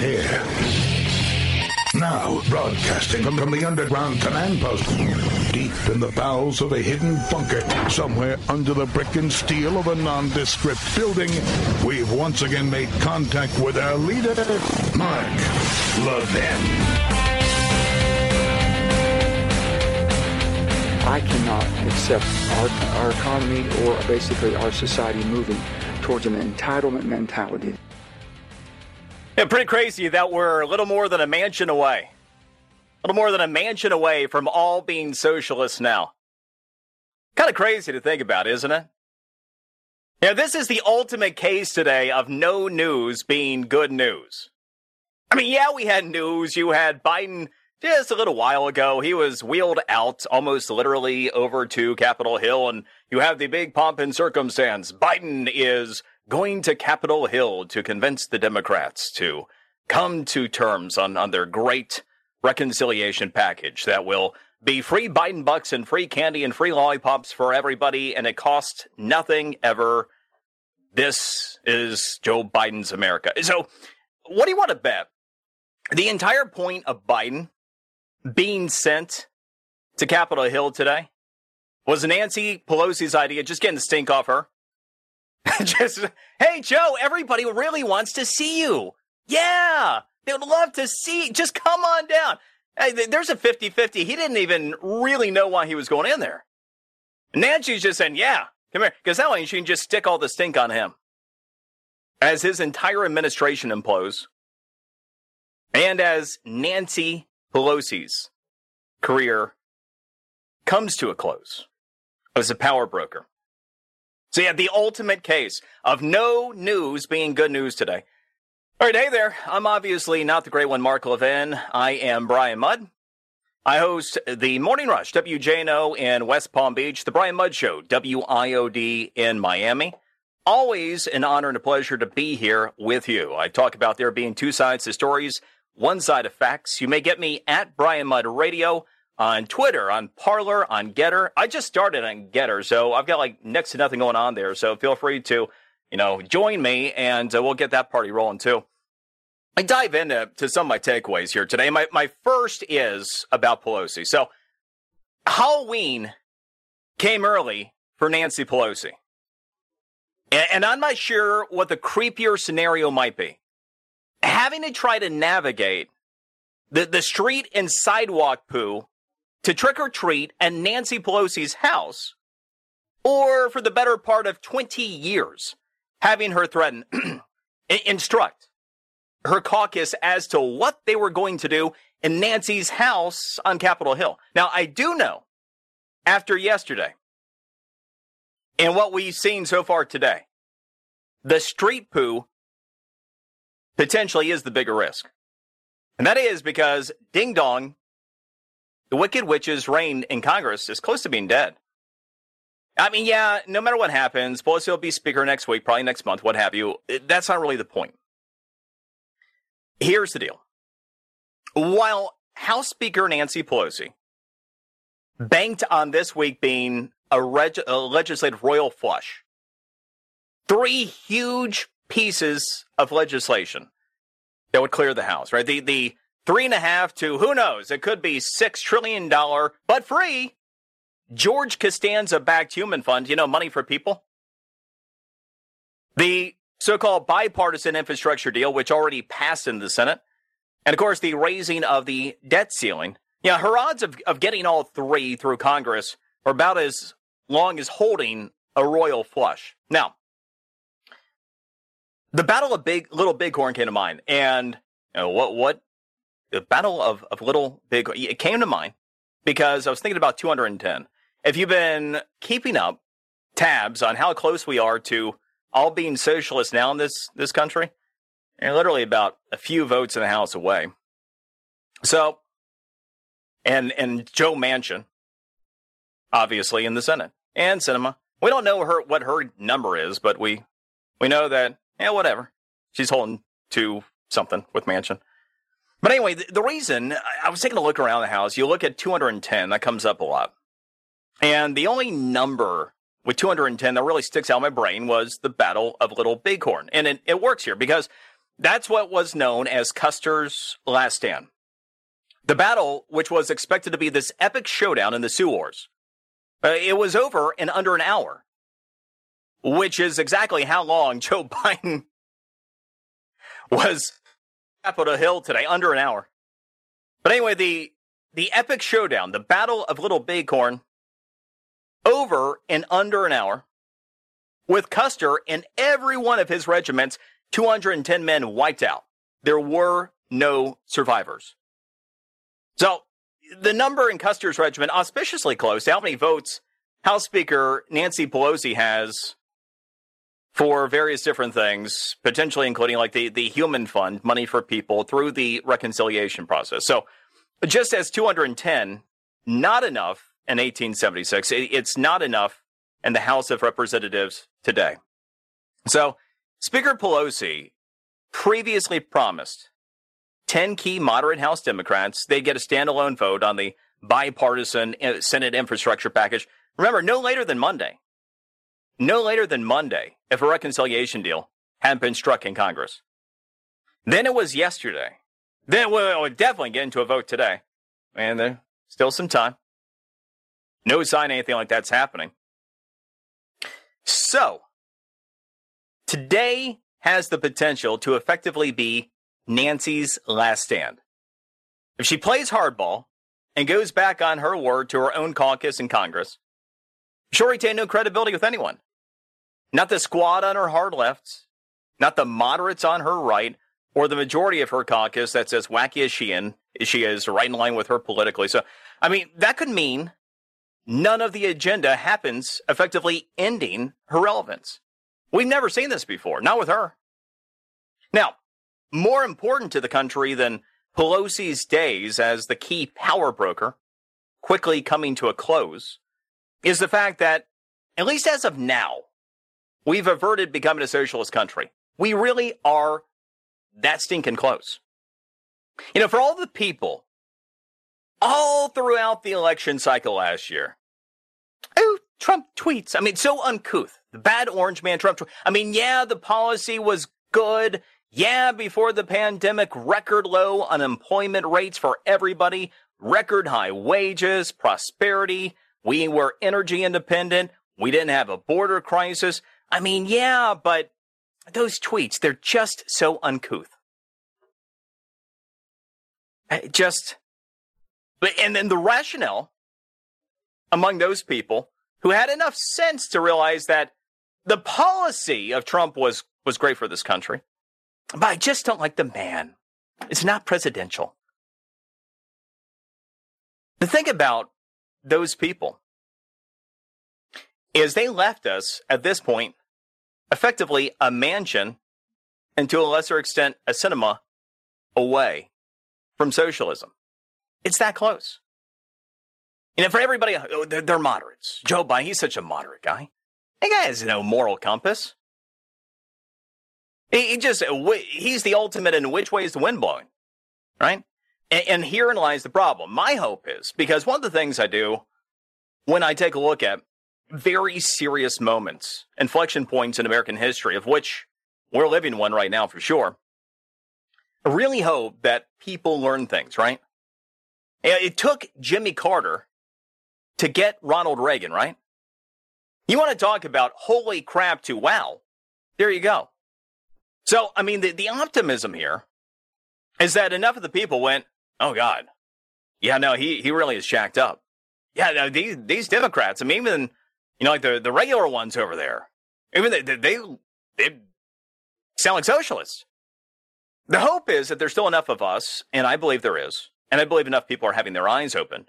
here. Now, broadcasting from, the underground command post, deep in the bowels of a hidden bunker, somewhere under the brick and steel of a nondescript building, we've once again made contact with our leader, Mark Levin. I cannot accept our, our economy or basically our society moving towards an entitlement mentality. Yeah, pretty crazy that we're a little more than a Manchin away. A little more than a Manchin away from all being socialists now. Kind of crazy to think about, isn't it? Yeah, this is the ultimate case today of no news being good news. I mean, yeah, we had news. You had Biden just a little while ago. He was wheeled out almost literally over to Capitol Hill, and you have the big pomp and circumstance. Biden is going to Capitol Hill to convince the Democrats to come to terms on, on their great reconciliation package that will be free Biden bucks and free candy and free lollipops for everybody, and it costs nothing ever. This is Joe Biden's America. So, what do you want to bet? The entire point of Biden being sent to Capitol Hill today was Nancy Pelosi's idea, just getting the stink off her. Just, hey, Joe, everybody really wants to see you. Yeah, they would love to see. Just come on down. Hey, there's a 50 50. He didn't even really know why he was going in there. Nancy's just saying, yeah, come here. Because that way she can just stick all the stink on him. As his entire administration implodes, and as Nancy Pelosi's career comes to a close as a power broker. So, yeah, the ultimate case of no news being good news today. All right, hey there. I'm obviously not the great one, Mark Levin. I am Brian Mudd. I host the Morning Rush, WJNO in West Palm Beach, the Brian Mudd Show, WIOD in Miami. Always an honor and a pleasure to be here with you. I talk about there being two sides to stories, one side of facts. You may get me at Brian Mudd Radio on Twitter, on Parler, on Gettr. I just started on Gettr, so I've got like next to nothing going on there. So feel free to, you know, join me and uh, we'll get that party rolling too. I dive into to some of my takeaways here today. My my first is about Pelosi. So Halloween came early for Nancy Pelosi. And, and I'm not sure what the creepier scenario might be. Having to try to navigate the, the street and sidewalk poo to trick or treat at Nancy Pelosi's house, or for the better part of 20 years, having her threaten, instruct her caucus as to what they were going to do in Nancy's house on Capitol Hill. Now, I do know after yesterday and what we've seen so far today, the street poo potentially is the bigger risk. And that is because Ding Dong the Wicked Witch's reign in Congress is close to being dead. I mean, yeah, no matter what happens, Pelosi will be Speaker next week, probably next month, what have you. Eh, that's not really the point. Here's the deal. While House Speaker Nancy Pelosi banked on this week being a, reg- a legislative royal flush, three huge pieces of legislation that would clear the House, right? The, the three and a half to who knows, it could be six trillion dollar, but free George Costanza backed human fund, you know, money for people. The so called bipartisan infrastructure deal, which already passed in the Senate. And of course, the raising of the debt ceiling. Yeah, her odds of, of getting all three through Congress are about as long as holding a royal flush. Now, the Battle of Big Little Bighorn came to mind, and you know, what what the Battle of, of Little Big, it came to mind because I was thinking about 210. If you've been keeping up tabs on how close we are to all being socialist now in this, this country, you're literally about a few votes in the House away. So, and, and Joe Manchin, obviously in the Senate and Sinema. We don't know her, what her number is, but we, we know that, yeah, whatever. She's holding to something with Manchin. But anyway, the, the reason I was taking a look around the house, you look at 210, that comes up a lot. And the only number with 210 that really sticks out in my brain was the Battle of Little Bighorn. And it, it works here because that's what was known as Custer's Last Stand. The battle, which was expected to be this epic showdown in the Sioux Wars, uh, it was over in under an hour, which is exactly how long Joe Biden was Capitol Hill today, under an hour. But anyway, the the epic showdown, the Battle of Little Bighorn, over in under an hour, with Custer and every one of his regiments, 210 men wiped out. There were no survivors. So the number in Custer's regiment auspiciously close. How many votes House Speaker Nancy Pelosi has for various different things, potentially including like the, the human fund, money for people through the reconciliation process. So just as 210, not enough in 1876, it's not enough in the House of Representatives today. So Speaker Pelosi previously promised 10 key moderate House Democrats they'd get a standalone vote on the bipartisan uh, Senate infrastructure package. Remember, no later than Monday. No later than Monday, if a reconciliation deal hadn't been struck in Congress. Then it was yesterday. Then we'll definitely get into a vote today. And there's still some time. No sign anything like that's happening. So, today has the potential to effectively be Nancy's last stand. If she plays hardball and goes back on her word to her own caucus in Congress, she'll retain no credibility with anyone. Not the squad on her hard left, not the moderates on her right, or the majority of her caucus that's as wacky as she, in, she is, right in line with her politically. So, I mean, that could mean none of the agenda happens, effectively ending her relevance. We've never seen this before, not with her. Now, more important to the country than Pelosi's days as the key power broker quickly coming to a close is the fact that, at least as of now, we've averted becoming a socialist country. We really are that stinking close. You know, for all the people all throughout the election cycle last year, oh, Trump tweets. I mean, so uncouth. The bad orange man Trump. I mean, yeah, the policy was good. Yeah, before the pandemic, record low unemployment rates for everybody, record high wages, prosperity. We were energy independent. We didn't have a border crisis. I mean, yeah, but those tweets, they're just so uncouth. Eh, just, and then the rationale among those people who had enough sense to realize that the policy of Trump was, was great for this country but I just don't like the man. It's not presidential. The thing about those people is they left us at this point effectively a Manchin and to a lesser extent a Sinema away from socialism. It's that close. You know, for everybody, oh, they're, they're moderates. Joe Biden, he's such a moderate guy. That guy has no moral compass. He, just, uh, he's the ultimate in which way is the wind blowing, right? And, and herein lies the problem. My hope is because one of the things I do when I take a look at very serious moments, inflection points in American history, of which we're living one right now for sure, I really hope that people learn things, right? It took Jimmy Carter to get Ronald Reagan, right? You want to talk about holy crap to wow. There you go. So, I mean, the, the optimism here is that enough of the people went, oh, God. Yeah, no, he, he really is shacked up. Yeah, no, these, these Democrats, I mean, even, you know, like the, the regular ones over there, even they, they, they sound like socialists. The hope is that there's still enough of us, and I believe there is, and I believe enough people are having their eyes open,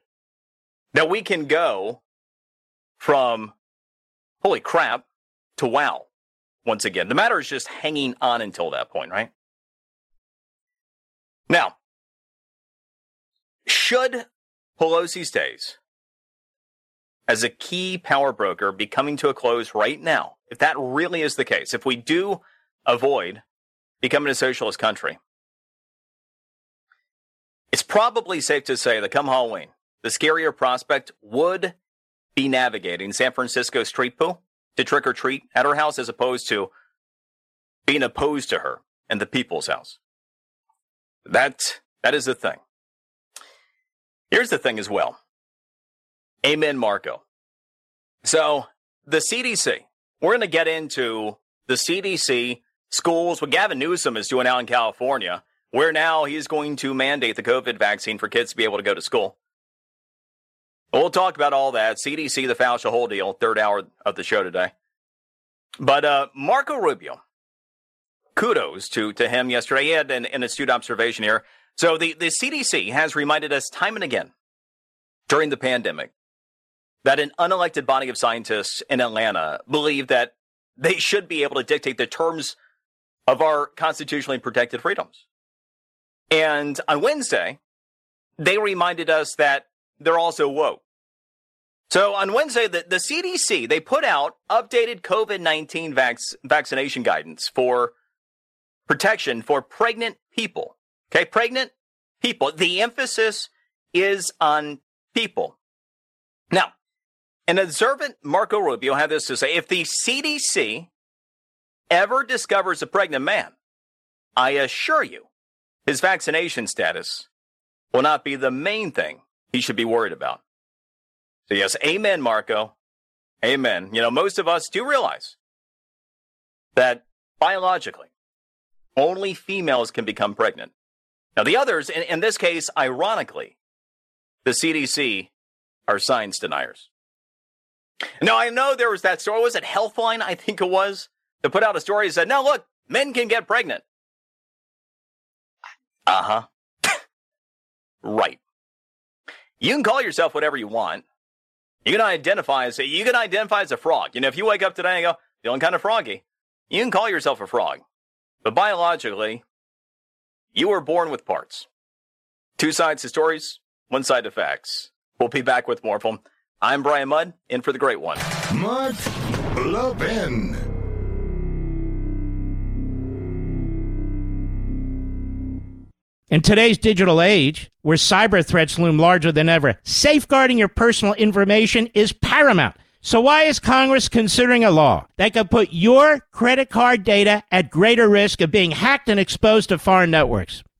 that we can go from holy crap to wow once again. The matter is just hanging on until that point, right? Now, should Pelosi's days as a key power broker be coming to a close right now, if that really is the case, if we do avoid becoming a socialist country, it's probably safe to say that come Halloween, the scarier prospect would be navigating San Francisco street pool to trick or treat at her house as opposed to being opposed to her and the people's house. That, that is the thing. Here's the thing as well. Amen, Marco. So the CDC, we're going to get into the CDC schools, what Gavin Newsom is doing out in California, where now he's going to mandate the COVID vaccine for kids to be able to go to school. We'll talk about all that. CDC, the Fauci whole deal, third hour of the show today. But uh, Marco Rubio, kudos to, to him yesterday. He had an, an astute observation here. So the, the CDC has reminded us time and again during the pandemic that an unelected body of scientists in Atlanta believe that they should be able to dictate the terms of our constitutionally protected freedoms. And on Wednesday, they reminded us that they're also woke. So on Wednesday, the, the CDC, they put out updated COVID-19 vac- vaccination guidance for protection for pregnant people. Okay, pregnant people. The emphasis is on people. Now, an observant Marco Rubio had this to say if the CDC ever discovers a pregnant man, I assure you, his vaccination status will not be the main thing he should be worried about. So, yes, amen, Marco. Amen. You know, most of us do realize that biologically, only females can become pregnant. Now, the others, in, in this case, ironically, the CDC are science deniers. Now, I know there was that story. Was it Healthline? I think it was to put out a story that said, "No, look, men can get pregnant." Uh huh. right. You can call yourself whatever you want. You can identify as a, you can identify as a frog. You know, if you wake up today and go feeling kind of froggy, you can call yourself a frog. But biologically, you were born with parts. Two sides to stories, one side to facts. We'll be back with more from. I'm Brian Mudd, in for the great one. Mudd Levin. In today's digital age, where cyber threats loom larger than ever, safeguarding your personal information is paramount. So why is Congress considering a law that could put your credit card data at greater risk of being hacked and exposed to foreign networks?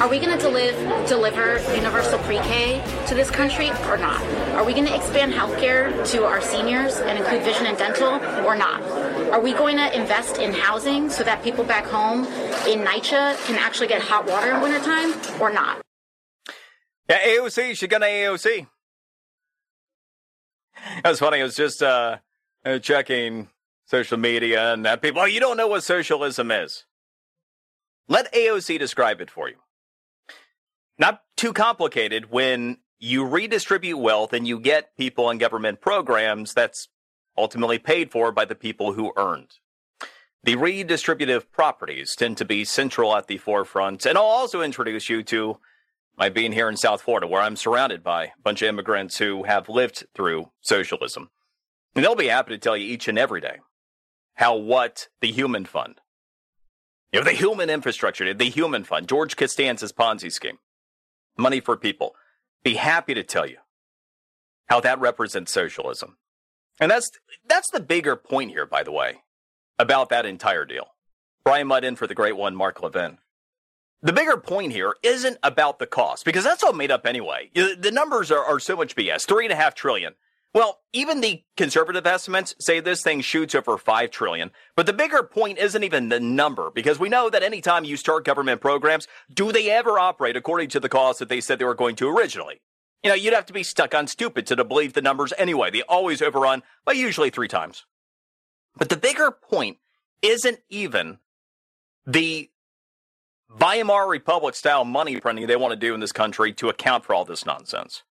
Are we going to deliver deliver universal pre-K to this country or not? Are we going to expand healthcare to our seniors and include vision and dental or not? Are we going to invest in housing so that people back home in NYCHA can actually get hot water in wintertime or not? Yeah, AOC, she got an AOC. That was funny. I was just uh, checking social media and that people, oh, you don't know what socialism is. Let AOC describe it for you. Not too complicated when you redistribute wealth and you get people in government programs that's ultimately paid for by the people who earned. The redistributive properties tend to be central at the forefront. And I'll also introduce you to my being here in South Florida, where I'm surrounded by a bunch of immigrants who have lived through socialism. And they'll be happy to tell you each and every day how what the Human Fund, you know, the human infrastructure, the human fund, George Costanza's Ponzi scheme, money for people. Be happy to tell you how that represents socialism. And that's that's the bigger point here, by the way, about that entire deal. Brian Mudd in for the great one, Mark Levin. The bigger point here isn't about the cost, because that's all made up anyway. The numbers are, are so much BS. Three and a half trillion. Well, even the conservative estimates say this thing shoots over 5 trillion. But the bigger point isn't even the number because we know that anytime you start government programs, do they ever operate according to the cost that they said they were going to originally? You know, you'd have to be stuck on stupid to believe the numbers anyway. They always overrun by usually three times. But the bigger point isn't even the Weimar Republic style money printing they want to do in this country to account for all this nonsense.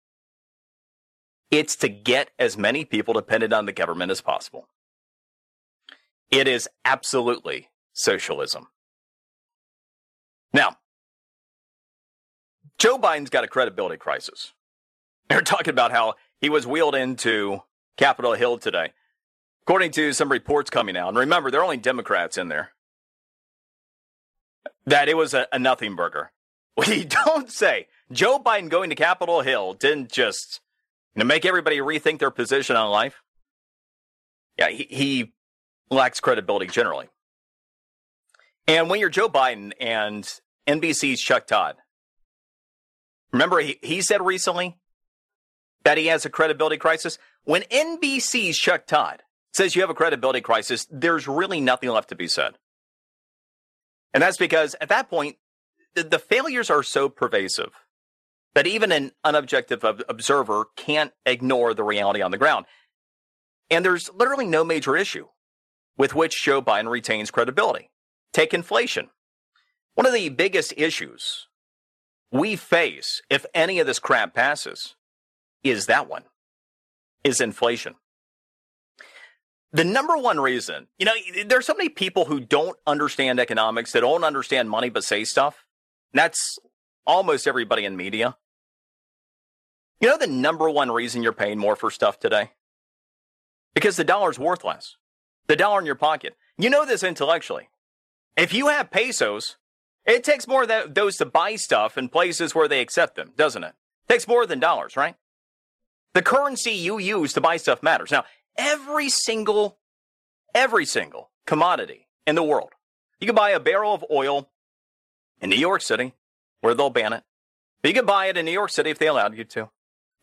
It's to get as many people dependent on the government as possible. It is absolutely socialism. Now, Joe Biden's got a credibility crisis. They're talking about how he was wheeled into Capitol Hill today, according to some reports coming out. And remember, there are only Democrats in there. That it was a, a nothing burger. We don't say, Joe Biden going to Capitol Hill didn't just know, make everybody rethink their position on life. Yeah, he, he lacks credibility generally. And when you're Joe Biden and NBC's Chuck Todd, remember he, he said recently that he has a credibility crisis? When NBC's Chuck Todd says you have a credibility crisis, there's really nothing left to be said. And that's because at that point, the, the failures are so pervasive that even an unobjective observer can't ignore the reality on the ground. And there's literally no major issue with which Joe Biden retains credibility. Take inflation. One of the biggest issues we face if any of this crap passes is that one is inflation. The number one reason, you know, there's so many people who don't understand economics, that don't understand money, but say stuff. That's almost everybody in media. You know the number one reason you're paying more for stuff today? Because the dollar's worth less. The dollar in your pocket. You know this intellectually. If you have pesos, it takes more than those to buy stuff in places where they accept them, doesn't it? it? Takes more than dollars, right? The currency you use to buy stuff matters. Now, every single, every single commodity in the world, you can buy a barrel of oil in New York City, where they'll ban it. But you can buy it in New York City if they allowed you to.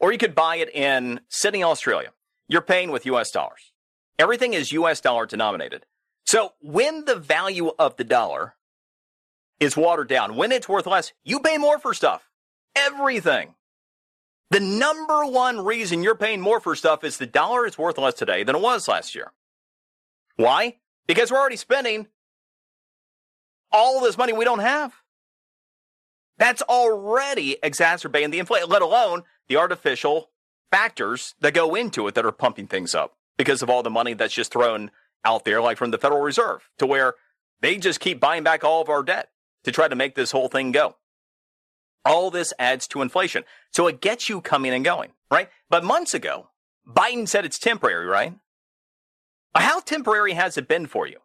Or you could buy it in Sydney, Australia. You're paying with US dollars. Everything is US dollar denominated. So when the value of the dollar is watered down, when it's worth less, you pay more for stuff. Everything. The number one reason you're paying more for stuff is the dollar is worth less today than it was last year. Why? Because we're already spending all this money we don't have. That's already exacerbating the inflation, let alone the artificial factors that go into it that are pumping things up because of all the money that's just thrown out there, like from the Federal Reserve, to where they just keep buying back all of our debt to try to make this whole thing go. All this adds to inflation. So it gets you coming and going, right? But months ago, Biden said it's temporary, right? How temporary has it been for you?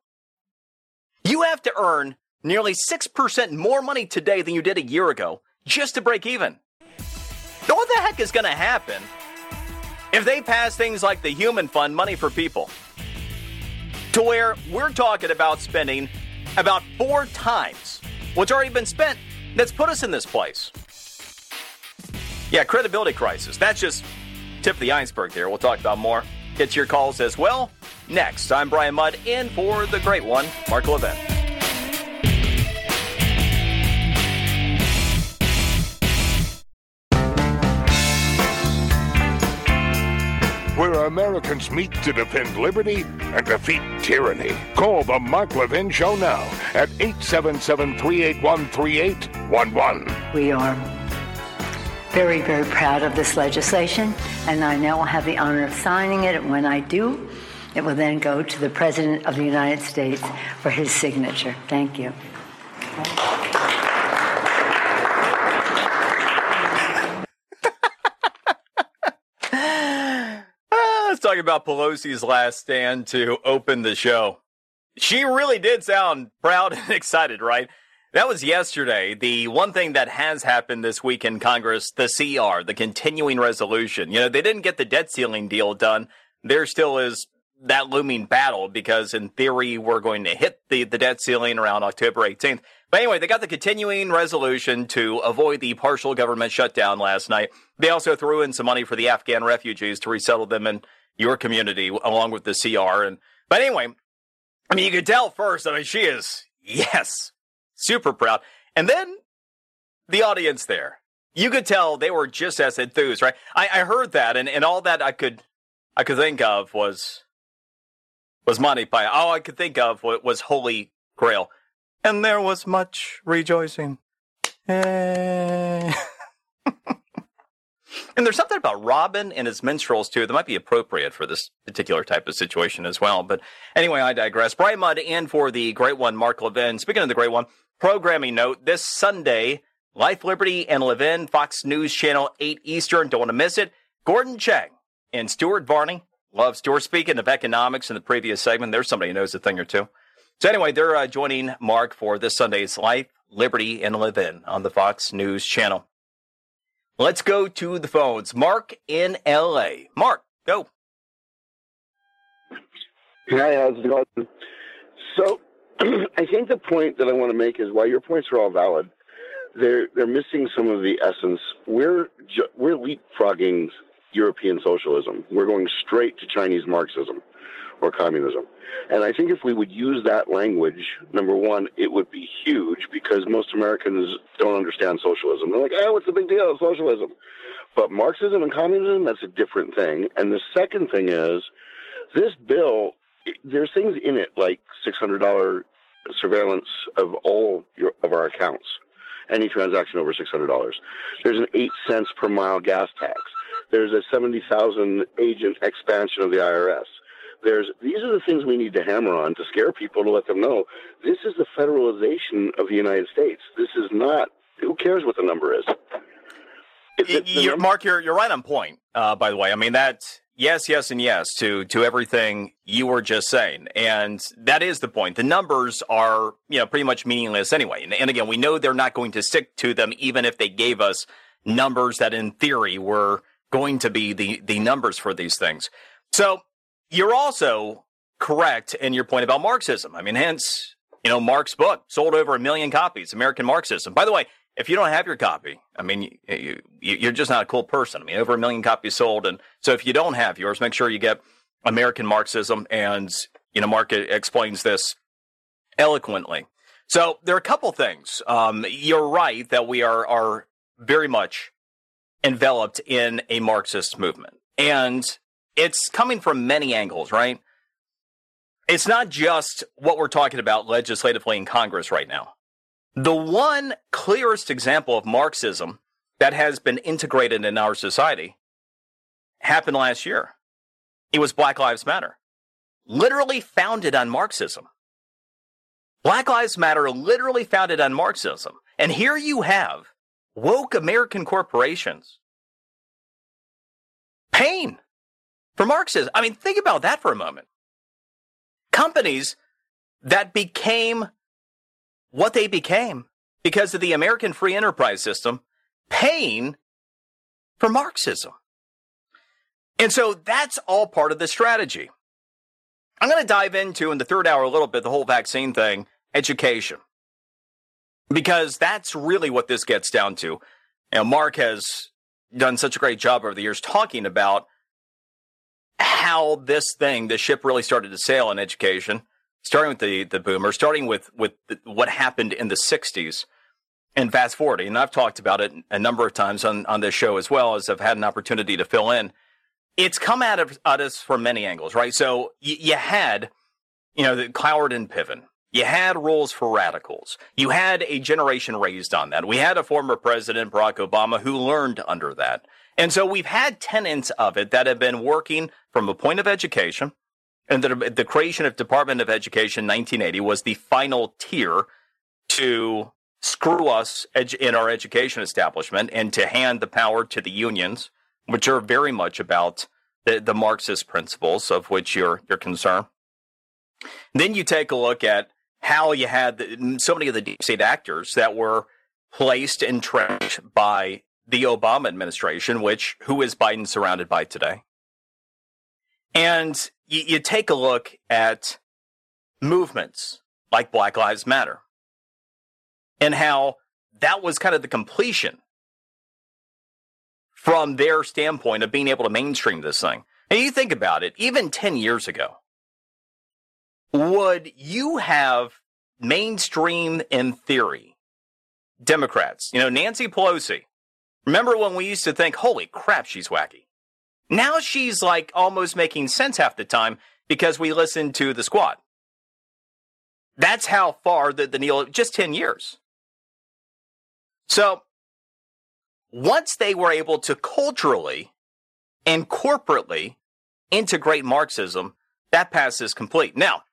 You have to earn nearly 6% more money today than you did a year ago just to break even. The heck is going to happen if they pass things like the Human Fund, money for people, to where we're talking about spending about four times what's already been spent that's put us in this place? Yeah, credibility crisis. That's just tip of the iceberg there. We'll talk about more. Get your calls as well. Next, I'm Brian Mudd in for the great one, Mark Levin. Where Americans meet to defend liberty and defeat tyranny. Call the Mark Levin Show now at 877 381 3811. We are very, very proud of this legislation, and I now will have the honor of signing it. And when I do, it will then go to the President of the United States for his signature. Thank you. Let's talk about Pelosi's last stand to open the show. She really did sound proud and excited, right? That was yesterday. The one thing that has happened this week in Congress, the CR, the continuing resolution. You know, they didn't get the debt ceiling deal done. There still is that looming battle because in theory we're going to hit the, the debt ceiling around October 18th. But anyway, they got the continuing resolution to avoid the partial government shutdown last night. They also threw in some money for the Afghan refugees to resettle them in your community along with the CR. And but anyway, I mean, you could tell first. I mean, she is yes, super proud, and then the audience there. you could tell they were just as enthused, right? I, I heard that, and, and all that I could I could think of was was Monty Python. All I could think of was, was Holy Grail, and there was much rejoicing. Hey. Eh. and there's something about Robin and his minstrels too that might be appropriate for this particular type of situation as well. But anyway, I digress. Brian Mudd in for the great one, Mark Levin. Speaking of the great one, programming note this Sunday, Life, Liberty, and Levin, Fox News Channel 8 Eastern. Don't want to miss it. Gordon Chang and Stuart Varney. Love Stuart. Speaking of economics in the previous segment, there's somebody who knows a thing or two. So anyway, they're uh, joining Mark for this Sunday's Life, Liberty, and Levin on the Fox News Channel. Let's go to the phones. Mark in LA. Mark, go. Hi, how's it going? So, I think the point that I want to make is while your points are all valid, they're they're missing some of the essence. We're ju- we're leapfrogging European socialism. We're going straight to Chinese Marxism or communism. And I think if we would use that language, number one, it would be huge because most Americans don't understand socialism. They're like, oh, what's the big deal? Socialism. But Marxism and communism, that's a different thing. And the second thing is, this bill, there's things in it like $600 surveillance of all your, of our accounts, any transaction over $600. There's an 8 cents per mile gas tax. There's a 70,000 agent expansion of the IRS there's these are the things we need to hammer on to scare people to let them know this is the federalization of the United States. This is not. Who cares what the number is? The, the you're, Mark, you're you're right on point. Uh, by the way, I mean that yes, yes, and yes to to everything you were just saying, and that is the point. The numbers are you know pretty much meaningless anyway. And, and again, we know they're not going to stick to them, even if they gave us numbers that, in theory, were going to be the the numbers for these things. So you're also correct in your point about Marxism. I mean, hence, you know, Mark's book sold over a million copies, American Marxism. By the way, if you don't have your copy, I mean, you, you, are just not a cool person. I mean, over a million copies sold. And so if you don't have yours, make sure you get American Marxism. And, you know, Mark explains this eloquently. So there are a couple things. Um, you're right that we are, are very much enveloped in a Marxist movement. And it's coming from many angles, right? It's not just what we're talking about legislatively in Congress right now. The one clearest example of Marxism that has been integrated in our society happened last year. It was Black Lives Matter, literally founded on Marxism. Black Lives Matter literally founded on Marxism. And here you have woke American corporations paying for Marxism. I mean, think about that for a moment. Companies that became what they became because of the American free enterprise system paying for Marxism. And so that's all part of the strategy. I'm going to dive into in the third hour a little bit the whole vaccine thing, education. Because that's really what this gets down to. Know, Mark has done such a great job over the years talking about how this thing, the ship really started to sail in education, starting with the, the boomer, starting with, with the, what happened in the 60s and fast forwarding. And I've talked about it a number of times on, on this show as well as I've had an opportunity to fill in. It's come at, of, at us from many angles, right? So y- you had, you know, the Cloward and Piven. You had rules for radicals. You had a generation raised on that. We had a former president, Barack Obama, who learned under that. And so we've had tenants of it that have been working from a point of education. And the, the creation of Department of Education in 1980 was the final tier to screw us edu- in our education establishment and to hand the power to the unions, which are very much about the, the Marxist principles of which you're, you're concerned. Then you take a look at how you had the, so many of the deep state actors that were placed entrenched by the Obama administration, which who is Biden surrounded by today? And you, you take a look at movements like Black Lives Matter and how that was kind of the completion from their standpoint of being able to mainstream this thing. And you think about it, even 10 years ago, would you have mainstream in theory Democrats, you know, Nancy Pelosi, Remember when we used to think, holy crap, she's wacky? Now she's like almost making sense half the time because we listened to the squad. That's how far the, the Neil, just 10 years. So once they were able to culturally and corporately integrate Marxism, that pass is complete. Now,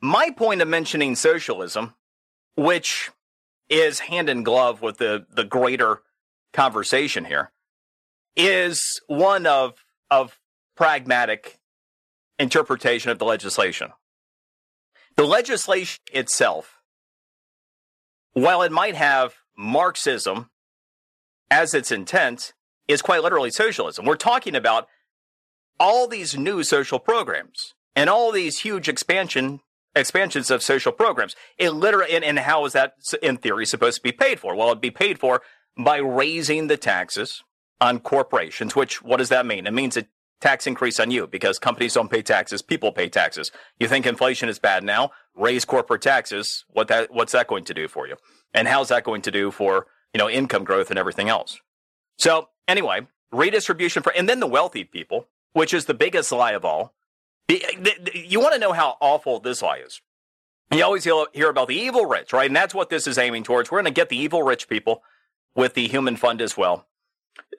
my point of mentioning socialism, which is hand in glove with the, the greater conversation here, is one of, of pragmatic interpretation of the legislation. The legislation itself, while it might have Marxism as its intent, is quite literally socialism. We're talking about all these new social programs and all these huge expansion expansions of social programs. It literally and, and how is that in theory supposed to be paid for? Well, it'd be paid for by raising the taxes on corporations, which what does that mean? It means a tax increase on you because companies don't pay taxes, people pay taxes. You think inflation is bad now? Raise corporate taxes. What that what's that going to do for you? And how's that going to do for, you know, income growth and everything else? So, anyway, redistribution for and then the wealthy people, which is the biggest lie of all. You want to know how awful this lie is. You always hear about the evil rich, right? And that's what this is aiming towards. We're going to get the evil rich people with the human fund as well.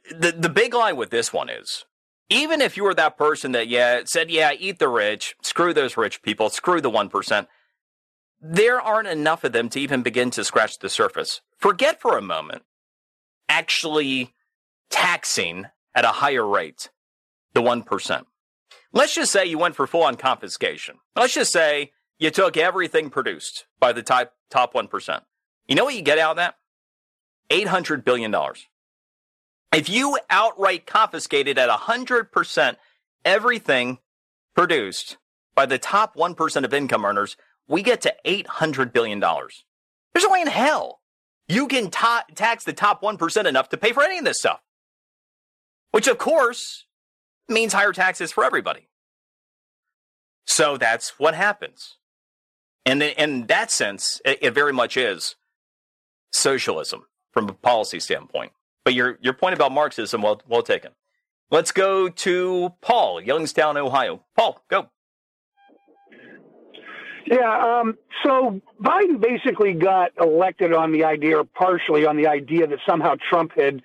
The the big lie with this one is even if you were that person that yeah said yeah eat the rich, screw those rich people, screw the one percent. There aren't enough of them to even begin to scratch the surface. Forget for a moment actually taxing at a higher rate the one percent. Let's just say you went for full on confiscation. Let's just say you took everything produced by the top top one percent. You know what you get out of that? $800 billion. If you outright confiscated at 100% everything produced by the top 1% of income earners, we get to $800 billion. There's no way in hell you can ta- tax the top 1% enough to pay for any of this stuff. Which, of course, means higher taxes for everybody. So that's what happens. And in that sense, it, it very much is socialism from a policy standpoint. But your your point about Marxism, well, well taken. Let's go to Paul, Youngstown, Ohio. Paul, go. Yeah, um, so Biden basically got elected on the idea, or partially on the idea, that somehow Trump had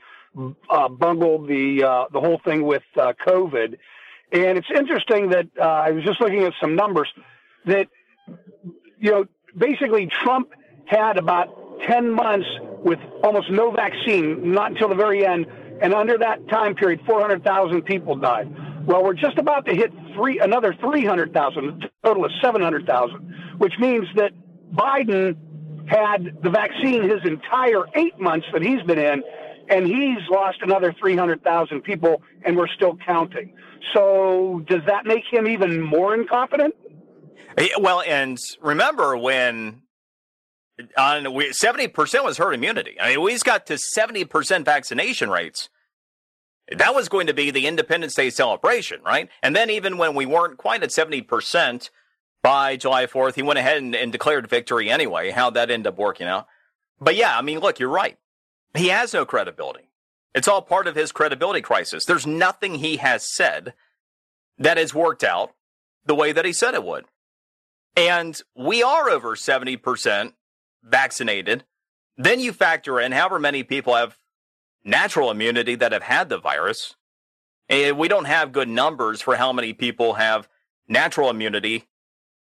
uh, bungled the uh, the whole thing with uh, COVID. And it's interesting that uh, I was just looking at some numbers that you know basically Trump had about 10 months with almost no vaccine, not until the very end. And under that time period, 400,000 people died. Well, we're just about to hit three, another 300,000, a total of 700,000, which means that Biden had the vaccine his entire eight months that he's been in, and he's lost another 300,000 people, and we're still counting. So does that make him even more incompetent? Well, and remember when on we, 70% was herd immunity. I mean, we just got to 70% vaccination rates. That was going to be the Independence Day celebration, right? And then even when we weren't quite at 70% by July 4th, he went ahead and, and declared victory anyway. How'd that end up working out? But yeah, I mean, look, you're right. He has no credibility. It's all part of his credibility crisis. There's nothing he has said that has worked out the way that he said it would. And we are over 70% vaccinated. Then you factor in however many people have natural immunity that have had the virus. And we don't have good numbers for how many people have natural immunity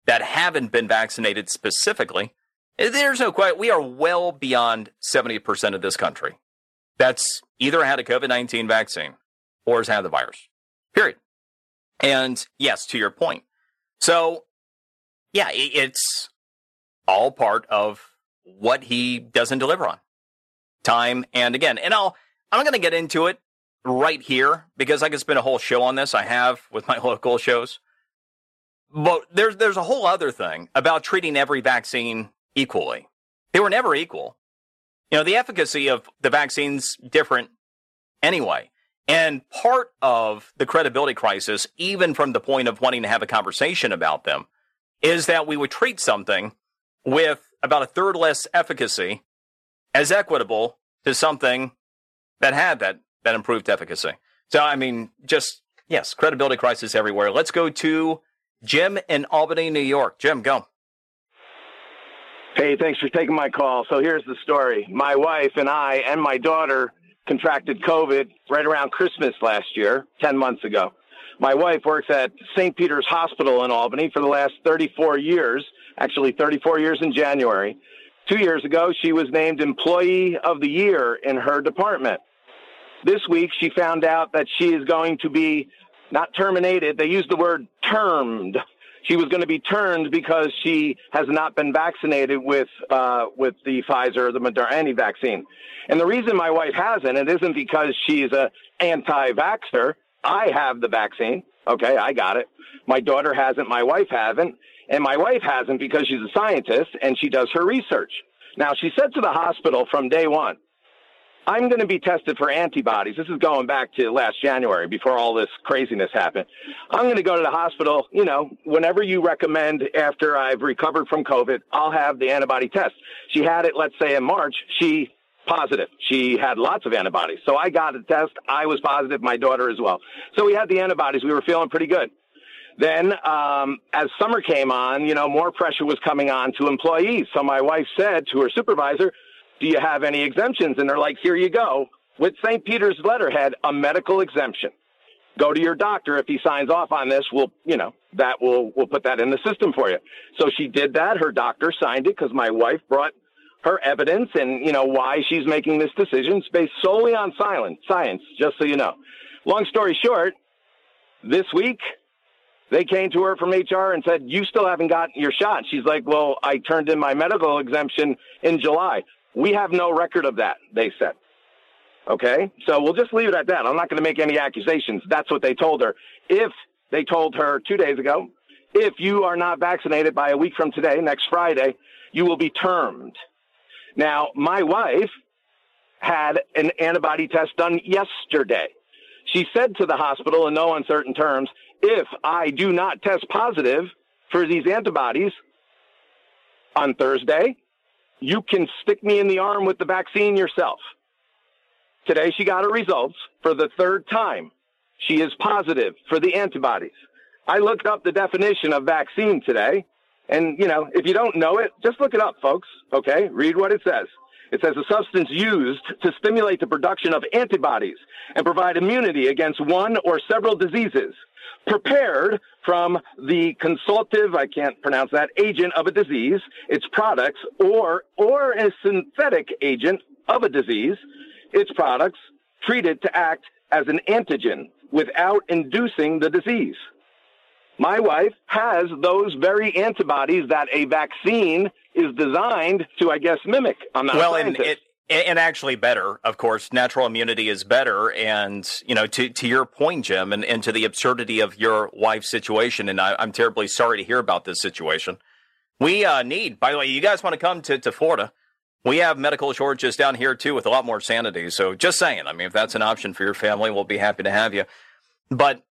that haven't been vaccinated specifically. Eh, there's no question. We are well beyond 70% of this country that's either had a COVID 19 vaccine or has had the virus, period. And yes, to your point. So, yeah, it's all part of what he doesn't deliver on time and again. And I'll, I'm not going to get into it right here because I could spend a whole show on this. I have with my local shows. But there's, there's a whole other thing about treating every vaccine equally. They were never equal. You know, the efficacy of the vaccines different anyway. And part of the credibility crisis, even from the point of wanting to have a conversation about them, is that we would treat something with about a third less efficacy as equitable to something that had that that improved efficacy. So, I mean, just, yes, credibility crisis everywhere. Let's go to Jim in Albany, New York. Jim, go. Hey, thanks for taking my call. So here's the story. My wife and I and my daughter contracted COVID right around Christmas last year, 10 months ago. My wife works at St. Peter's Hospital in Albany for the last 34 years, actually 34 years in January. Two years ago, she was named Employee of the Year in her department. This week, she found out that she is going to be not terminated. They used the word termed. She was going to be turned because she has not been vaccinated with uh, with the Pfizer the Moderna vaccine. And the reason my wife hasn't, it isn't because she's a anti-vaxxer. I have the vaccine. Okay, I got it. My daughter hasn't. My wife hasn't. And my wife hasn't because she's a scientist and she does her research. Now, she said to the hospital from day one, I'm going to be tested for antibodies. This is going back to last January before all this craziness happened. I'm going to go to the hospital, you know, whenever you recommend after I've recovered from COVID, I'll have the antibody test. She had it, let's say in March. She positive. She had lots of antibodies. So I got a test. I was positive, my daughter as well. So we had the antibodies. We were feeling pretty good. Then, um, as summer came on, you know, more pressure was coming on to employees. So my wife said to her supervisor, do you have any exemptions? And they're like, here you go. With St. Peter's letterhead, a medical exemption. Go to your doctor. If he signs off on this, we'll, you know, that will, we'll put that in the system for you. So she did that. Her doctor signed it because my wife brought her evidence and, you know, why she's making this decision. It's based solely on silence, science, just so you know. Long story short, this week, they came to her from HR and said, you still haven't gotten your shot. She's like, well, I turned in my medical exemption in July. We have no record of that, they said. Okay? So we'll just leave it at that. I'm not going to make any accusations. That's what they told her. If they told her two days ago, if you are not vaccinated by a week from today, next Friday, you will be termed. Now, my wife had an antibody test done yesterday. She said to the hospital in no uncertain terms, if I do not test positive for these antibodies on Thursday, you can stick me in the arm with the vaccine yourself. Today, she got her results for the third time. She is positive for the antibodies. I looked up the definition of vaccine today. And, you know, if you don't know it, just look it up, folks. Okay? Read what it says. It says a substance used to stimulate the production of antibodies and provide immunity against one or several diseases prepared from the consultative, I can't pronounce that, agent of a disease, its products, or, or a synthetic agent of a disease, its products, treated to act as an antigen without inducing the disease. My wife has those very antibodies that a vaccine is designed to, I guess, mimic. I'm not well, a scientist. and it, and actually better of course natural immunity is better and you know to, to your point jim and, and to the absurdity of your wife's situation and I, am terribly sorry to hear about this situation we uh, need by the way you guys want to come to, to florida we have medical shortages down here too with a lot more sanity so just saying i mean if that's an option for your family we'll be happy to have you but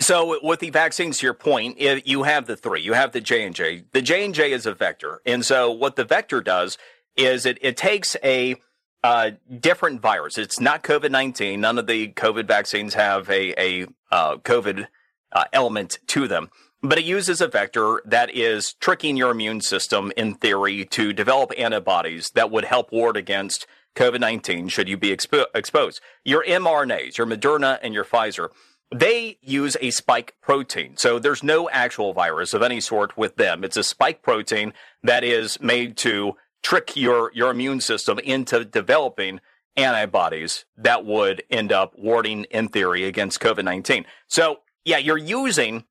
so with the vaccines, to your point, if you have the three. You have the J and J. The J and J is a vector, and so what the vector does is it, it takes a uh, different virus. It's not COVID 19. None of the COVID vaccines have a, a uh, COVID uh, element to them, but it uses a vector that is tricking your immune system, in theory, to develop antibodies that would help ward against COVID 19 should you be expo- exposed. Your mRNAs, your Moderna and your Pfizer, they use a spike protein. So there's no actual virus of any sort with them. It's a spike protein that is made to trick your, your immune system into developing antibodies that would end up warding, in theory, against COVID 19. So, yeah, you're using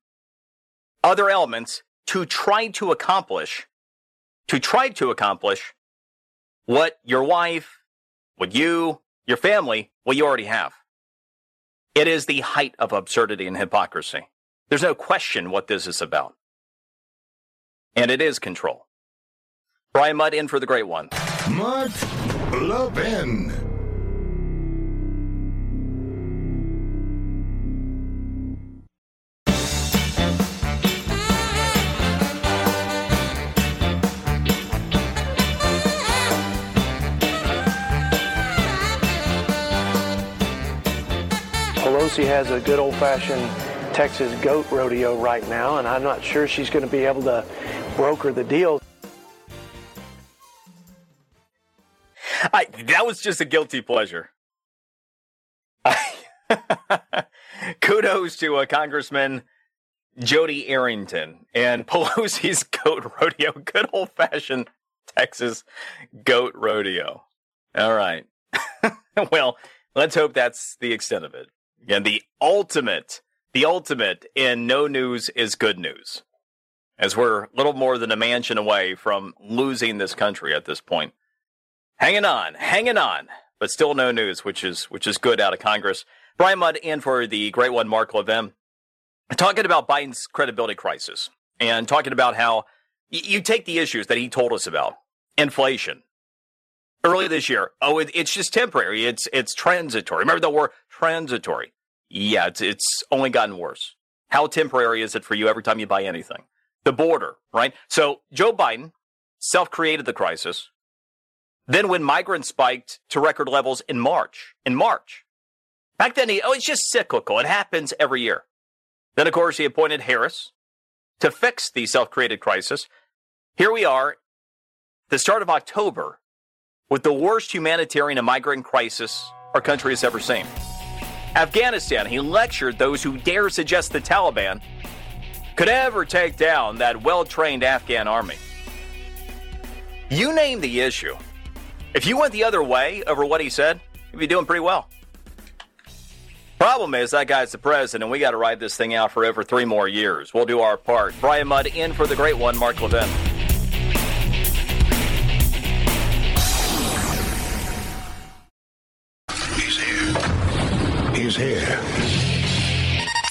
other elements to try to accomplish, to try to accomplish what your wife, what you, your family, what you already have. It is the height of absurdity and hypocrisy. There's no question what this is about. And it is control. Brian Mudd in for the great one. Mark Levin. Pelosi has a good old fashioned Texas goat rodeo right now, and I'm not sure she's going to be able to broker the deal. I, that was just a guilty pleasure. Kudos to a uh, Congressman Jody Arrington and Pelosi's goat rodeo, good old fashioned Texas goat rodeo. All right. well, let's hope that's the extent of it. And the ultimate, the ultimate in no news is good news. As we're little more than a Manchin away from losing this country at this point. Hanging on, hanging on, but still no news, which is which is good out of Congress. Brian Mudd in for the great one, Mark Levin, talking about Biden's credibility crisis and talking about how y- you take the issues that he told us about, inflation, early this year. Oh, it, it's just temporary. It's it's transitory. Remember the word transitory. Yeah, it's it's only gotten worse. How temporary is it for you every time you buy anything? The border, right? So Joe Biden self-created the crisis. Then when migrants spiked to record levels in March, in March, back then he oh it's just cyclical. It happens every year. Then of course he appointed Harris to fix the self-created crisis. Here we are, the start of October, with the worst humanitarian and migrant crisis our country has ever seen. Afghanistan, he lectured those who dare suggest the Taliban could ever take down that well trained Afghan army. You name the issue. If you went the other way over what he said, you'd be doing pretty well. Problem is, that guy's the president, and we got to ride this thing out for over three more years. We'll do our part. Brian Mudd in for the great one, Mark Levin. He's here. He's here.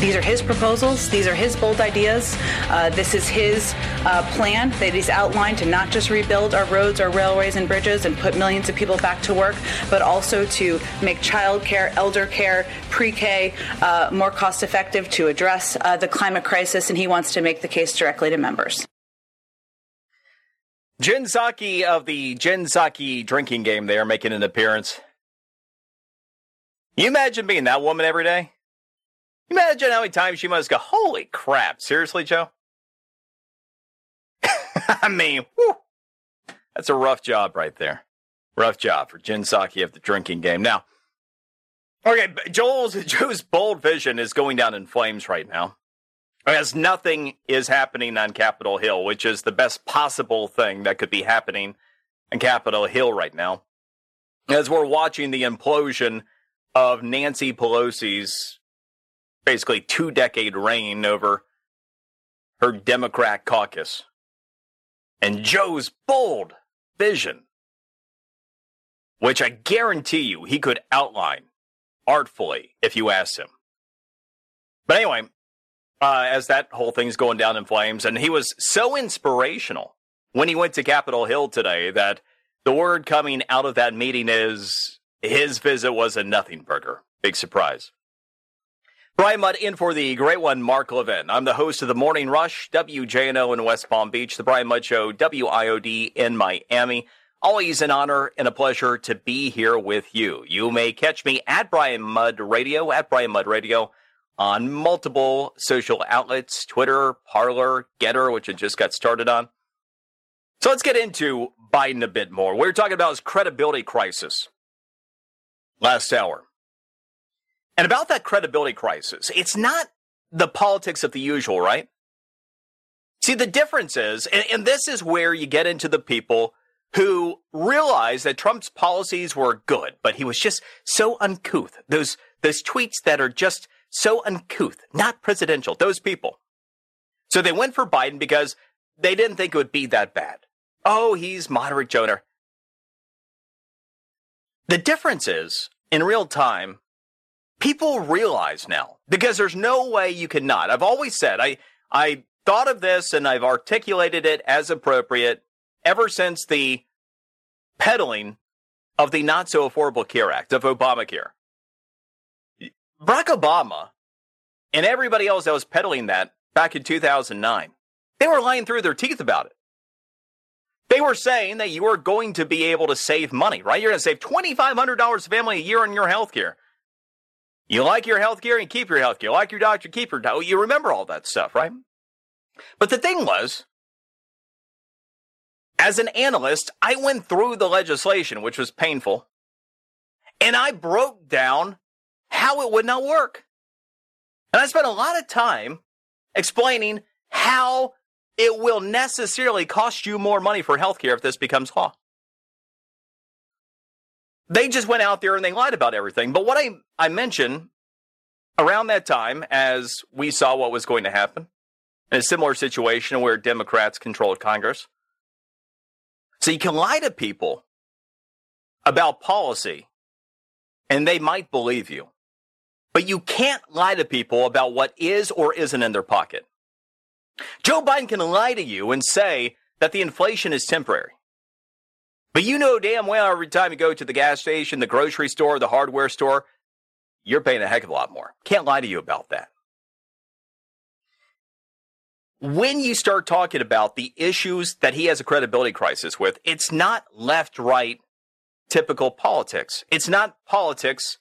These are his proposals. These are his bold ideas. Uh, this is his uh, plan that he's outlined to not just rebuild our roads, our railways, and bridges and put millions of people back to work, but also to make child care, elder care, pre K uh, more cost effective to address uh, the climate crisis. And he wants to make the case directly to members. Jen Psaki of the Jen Psaki drinking game there making an appearance. You imagine being that woman every day? Imagine how many times she must go, holy crap, seriously, Joe? I mean, whew, that's a rough job right there. Rough job for Jen Psaki of the drinking game. Now, okay, Joel's Joe's bold vision is going down in flames right now. As nothing is happening on Capitol Hill, which is the best possible thing that could be happening on Capitol Hill right now. As we're watching the implosion of Nancy Pelosi's basically two decade reign over her Democrat caucus. And Joe's bold vision, which I guarantee you he could outline artfully if you asked him. But anyway, uh, as that whole thing's going down in flames, and he was so inspirational when he went to Capitol Hill today that the word coming out of that meeting is his visit was a nothing burger. Big surprise. Brian Mudd in for the great one, Mark Levin. I'm the host of the Morning Rush, WJNO in West Palm Beach, the Brian Mudd Show, WIOD in Miami. Always an honor and a pleasure to be here with you. You may catch me at Brian Mudd Radio, at Brian Mudd Radio on multiple social outlets, Twitter, Parler, Gettr, which I just got started on. So let's get into Biden a bit more. What We're talking about his credibility crisis last hour. And about that credibility crisis, it's not the politics of the usual, right? See, the difference is, and, and, this is where you get into the people who realize that Trump's policies were good, but he was just so uncouth. Those, those tweets that are just so uncouth, not presidential, those people. So they went for Biden because they didn't think it would be that bad. Oh, he's moderate Joner. The difference is, in real time, people realize now because there's no way you cannot. I've always said I I thought of this and I've articulated it as appropriate ever since the peddling of the not so affordable care act of obamacare. Barack obama and everybody else that was peddling that back in 2009 they were lying through their teeth about it. They were saying that you are going to be able to save money right? You're going to save $2500 a family a year on your health care you like your health care and keep your health care. You like your doctor, keep your doctor. You remember all that stuff, right? But the thing was, as an analyst, I went through the legislation, which was painful, and I broke down how it would not work. And I spent a lot of time explaining how it will necessarily cost you more money for healthcare if this becomes law. They just went out there and they lied about everything. But what I, I mentioned around that time, as we saw what was going to happen, in a similar situation where Democrats controlled Congress. So you can lie to people about policy and they might believe you. But you can't lie to people about what is or isn't in their pocket. Joe Biden can lie to you and say that the inflation is temporary. But you know damn well every time you go to the gas station, the grocery store, the hardware store, you're paying a heck of a lot more. Can't lie to you about that. When you start talking about the issues that he has a credibility crisis with, it's not left right typical politics. It's not politics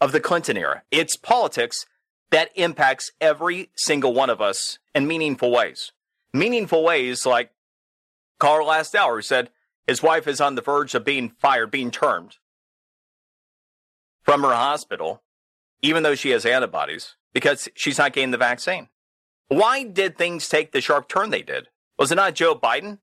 of the Clinton era. It's politics that impacts every single one of us in meaningful ways. Meaningful ways like Carl last hour said his wife is on the verge of being fired, being termed from her hospital, even though she has antibodies, because she's not getting the vaccine. Why did things take the sharp turn they did? Was it not Joe Biden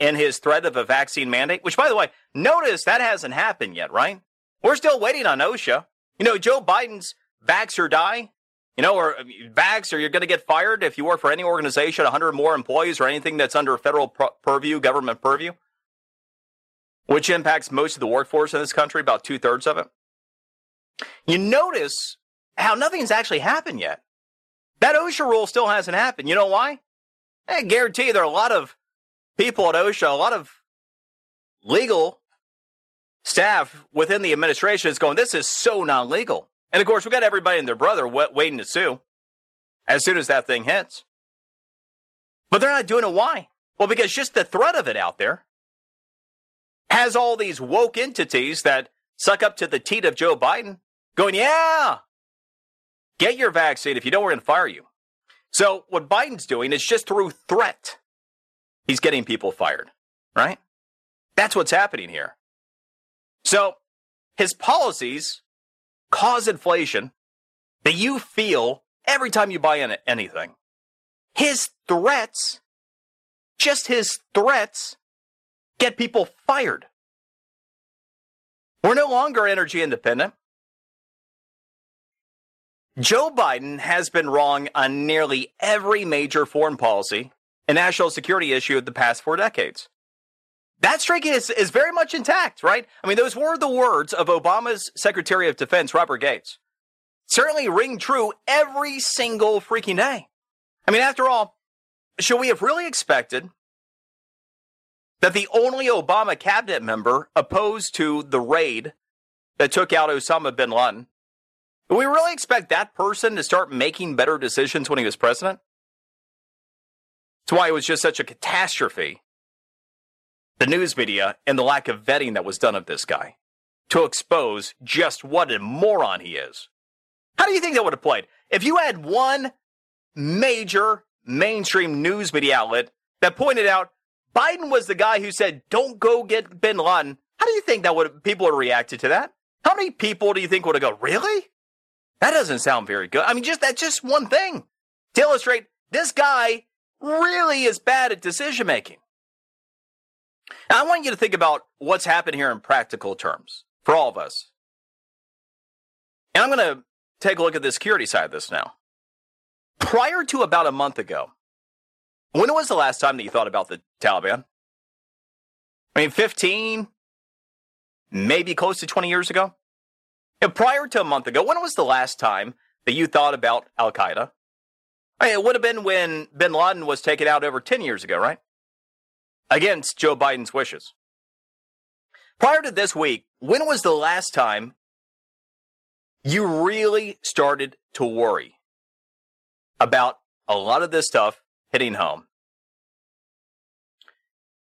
and his threat of a vaccine mandate? Which, by the way, notice that hasn't happened yet, right? We're still waiting on OSHA. You know, Joe Biden's vax or die, you know, or vax or you're going to get fired if you work for any organization, 100 more employees or anything that's under federal purview, government purview, which impacts most of the workforce in this country, about two thirds of it. You notice how nothing's actually happened yet. That OSHA rule still hasn't happened. You know why? I guarantee you there are a lot of people at OSHA, a lot of legal staff within the administration is going, this is so non legal. And of course, we've got everybody and their brother waiting to sue as soon as that thing hits. But they're not doing it. Why? Well, because just the threat of it out there has all these woke entities that suck up to the teat of Joe Biden going, yeah, get your vaccine. If you don't, we're going to fire you. So what Biden's doing is just through threat, he's getting people fired, right? That's what's happening here. So his policies cause inflation that you feel every time you buy in anything. His threats, just his threats, get people fired. We're no longer energy independent. Joe Biden has been wrong on nearly every major foreign policy and national security issue of the past four decades. That streak is, is very much intact, right? I mean, those were the words of Obama's Secretary of Defense, Robert Gates. Certainly ring true every single freaking day. I mean, after all, should we have really expected that the only Obama cabinet member opposed to the raid that took out Osama bin Laden do we really expect that person to start making better decisions when he was president? That's why it was just such a catastrophe. The news media and the lack of vetting that was done of this guy to expose just what a moron he is. How do you think that would have played? If you had one major mainstream news media outlet that pointed out Biden was the guy who said, don't go get bin Laden, how do you think that would people would have reacted to that? How many people do you think would have go, really? That doesn't sound very good. I mean, just that's just one thing to illustrate this guy really is bad at decision making. Now, I want you to think about what's happened here in practical terms for all of us. And I'm going to take a look at the security side of this now. Prior to about a month ago, when was the last time that you thought about the Taliban? I mean, 15, maybe close to 20 years ago? Prior to a month ago, when was the last time that you thought about Al Qaeda? I mean, it would have been when bin Laden was taken out over 10 years ago, right? Against Joe Biden's wishes. Prior to this week, when was the last time you really started to worry about a lot of this stuff hitting home?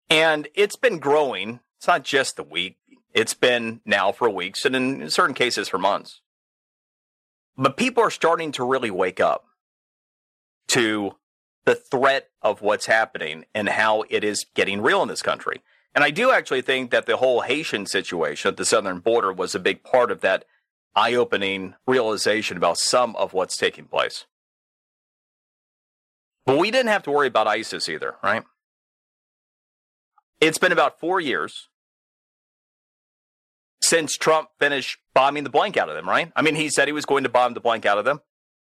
And it's been growing. It's not just the week. It's been now for weeks and in certain cases for months. But people are starting to really wake up to the threat of what's happening and how it is getting real in this country. And I do actually think that the whole Haitian situation at the southern border was a big part of that eye opening realization about some of what's taking place. But we didn't have to worry about ISIS either, right? It's been about four years since Trump finished bombing the blank out of them, right? I mean, he said he was going to bomb the blank out of them.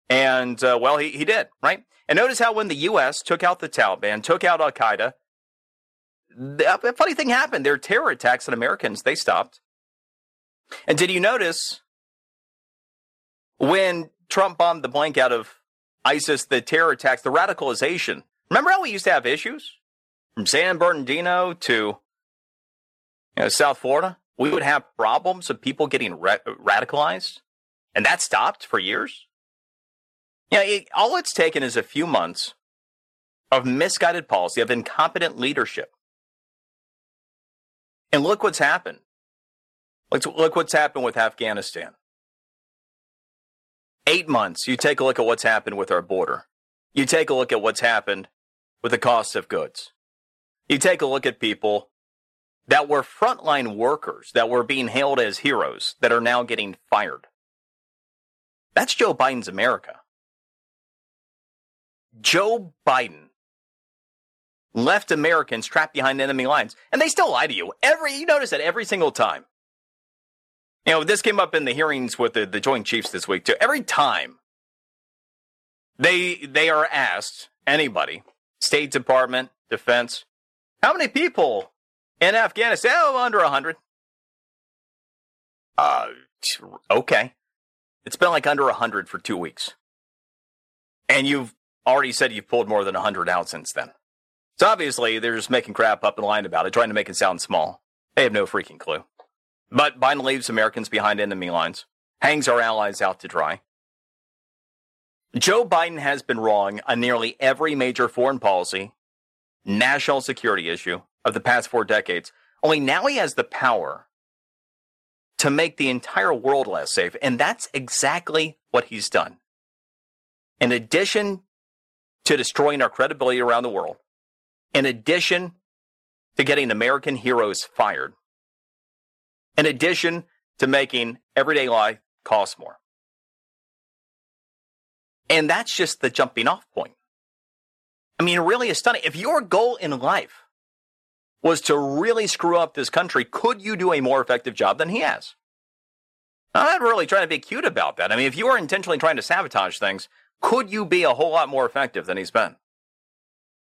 And, uh, well, he, he did, right? And notice how when the U.S. took out the Taliban, took out Al Qaeda, a funny thing happened. Their terror attacks on Americans, they stopped. And did you notice when Trump bombed the blank out of ISIS, the terror attacks, the radicalization? Remember how we used to have issues? From San Bernardino to you know, South Florida? We would have problems of people getting ra- radicalized. And that stopped for years. Yeah, you know, it, all it's taken is a few months of misguided policy, of incompetent leadership. And look what's happened. Look, look what's happened with Afghanistan. Eight months, you take a look at what's happened with our border. You take a look at what's happened with the cost of goods. You take a look at people that were frontline workers that were being hailed as heroes that are now getting fired. That's Joe Biden's America. Joe Biden left Americans trapped behind enemy lines. And they still lie to you. Every you notice that every single time. You know, this came up in the hearings with the, the Joint Chiefs this week too. Every time they they are asked, anybody, State Department, Defense, how many people in Afghanistan? Oh, under hundred. Uh okay. It's been like under hundred for two weeks. And you've already said you've pulled more than hundred out since then. So obviously, they're just making crap up and lying about it, trying to make it sound small. They have no freaking clue. But Biden leaves Americans behind enemy lines, hangs our allies out to dry. Joe Biden has been wrong on nearly every major foreign policy, national security issue of the past four decades. Only now he has the power to make the entire world less safe. And that's exactly what he's done. In addition to destroying our credibility around the world, in addition to getting American heroes fired, in addition to making everyday life cost more. And that's just the jumping off point. I mean, really is stunning. If your goal in life was to really screw up this country, could you do a more effective job than he has? I'm not really trying to be cute about that. I mean, if you are intentionally trying to sabotage things, could you be a whole lot more effective than he's been?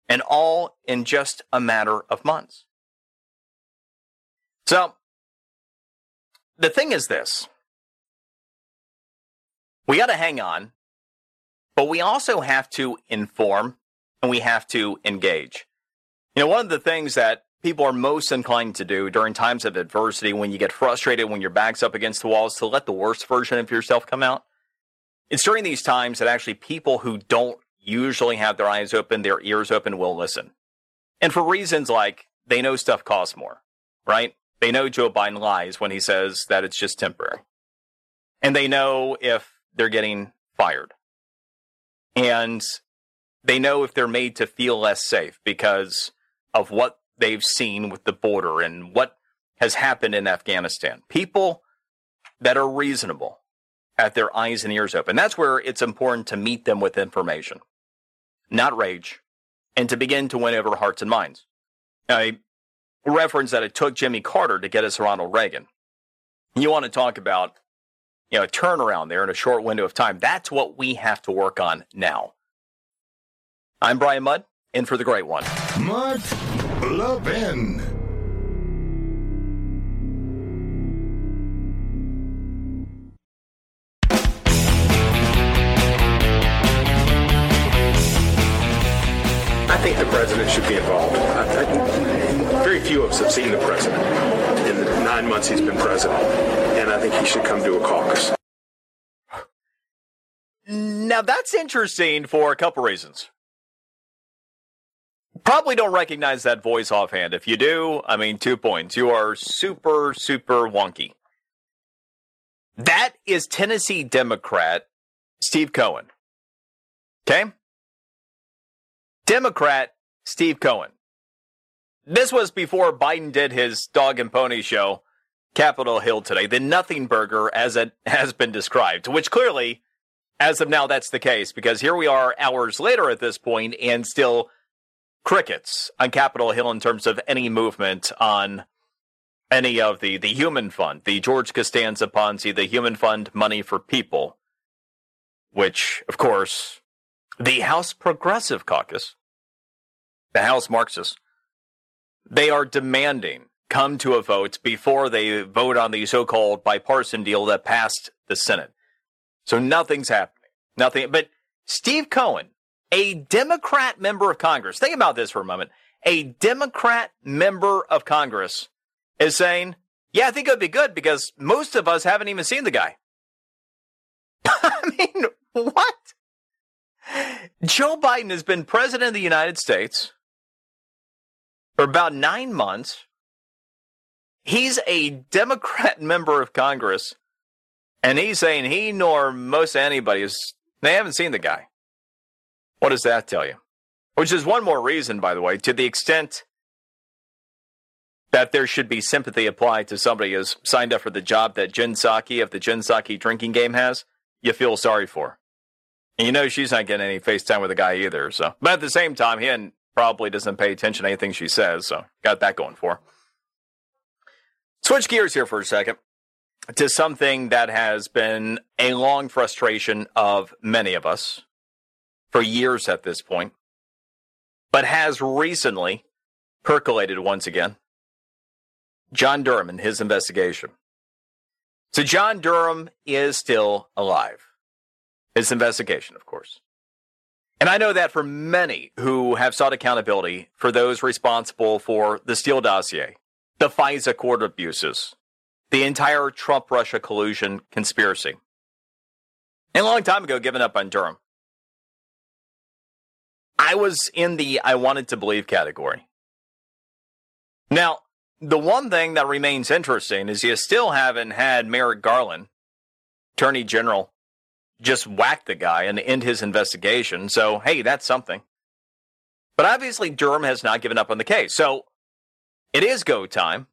and all in just a matter of months. So, the thing is this we got to hang on, but we also have to inform and we have to engage. You know, one of the things that people are most inclined to do during times of adversity, when you get frustrated, when your back's up against the wall, is to let the worst version of yourself come out. It's during these times that actually people who don't usually have their eyes open, their ears open, will listen. And for reasons like they know stuff costs more, right? They know Joe Biden lies when he says that it's just temporary. And they know if they're getting fired. And they know if they're made to feel less safe because of what they've seen with the border and what has happened in Afghanistan. People that are reasonable at their eyes and ears open. That's where it's important to meet them with information not rage, and to begin to win over hearts and minds. I reference that it took Jimmy Carter to get us Ronald Reagan. You want to talk about, you know, a turnaround there in a short window of time. That's what we have to work on now. I'm Brian Mudd, in for the great one. Mark Levin. Few of us have seen the president. in nine months he's been president. And I think he should come to a caucus. Now, that's interesting for a couple reasons. Probably don't recognize that voice offhand. If you do, I mean, two points. You are super, super wonky. That is Tennessee Democrat Steve Cohen. Okay? Democrat Steve Cohen. This was before Biden did his dog and pony show, Capitol Hill today, the nothing burger as it has been described, which clearly, as of now, that's the case because here we are hours later at this point and still crickets on Capitol Hill in terms of any movement on any of the, the Human Fund, the George Costanza Ponzi, the Human Fund Money for People, which, of course, the House Progressive Caucus, the House Marxists, they are demanding come to a vote before they vote on the so-called bipartisan deal that passed the Senate. So nothing's happening. Nothing. But Steve Cohen, a Democrat member of Congress, think about this for a moment. A Democrat member of Congress is saying, yeah, I think it would be good because most of us haven't even seen the guy. I mean, what? Joe Biden has been president of the United States for about nine months. He's a Democrat member of Congress, and he's saying he nor most anybody is, they haven't seen the guy. What does that tell you? Which is one more reason, by the way, to the extent that there should be sympathy applied to somebody who's signed up for the job that Jen Psaki of the Jen Psaki drinking game has, you feel sorry for. And you know she's not getting any FaceTime with the guy either. So, but at the same time, he probably doesn't pay attention to anything she says. So, got that going for. Switch gears here for a second to something that has been a long frustration of many of us for years at this point, but has recently percolated once again. John Durham and his investigation. So, John Durham is still alive. His investigation, of course. And I know that for many who have sought accountability for those responsible for the Steele dossier, the FISA court abuses, the entire Trump Russia collusion conspiracy. And a long time ago, given up on Durham. I was in the I wanted to believe category. Now, the one thing that remains interesting is you still haven't had Merrick Garland, Attorney General, just whack the guy and end his investigation. So, hey, that's something. But obviously, Durham has not given up on the case. So, it is go time.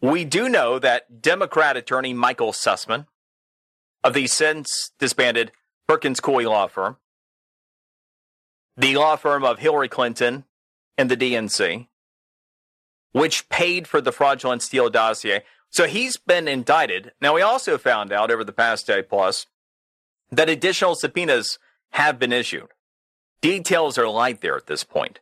We do know that Democrat attorney Michael Sussmann of the since disbanded Perkins Coie law firm, the law firm of Hillary Clinton and the DNC, which paid for the fraudulent Steele dossier. So he's been indicted. Now, we also found out over the past day plus that additional subpoenas have been issued. Details are light there at this point.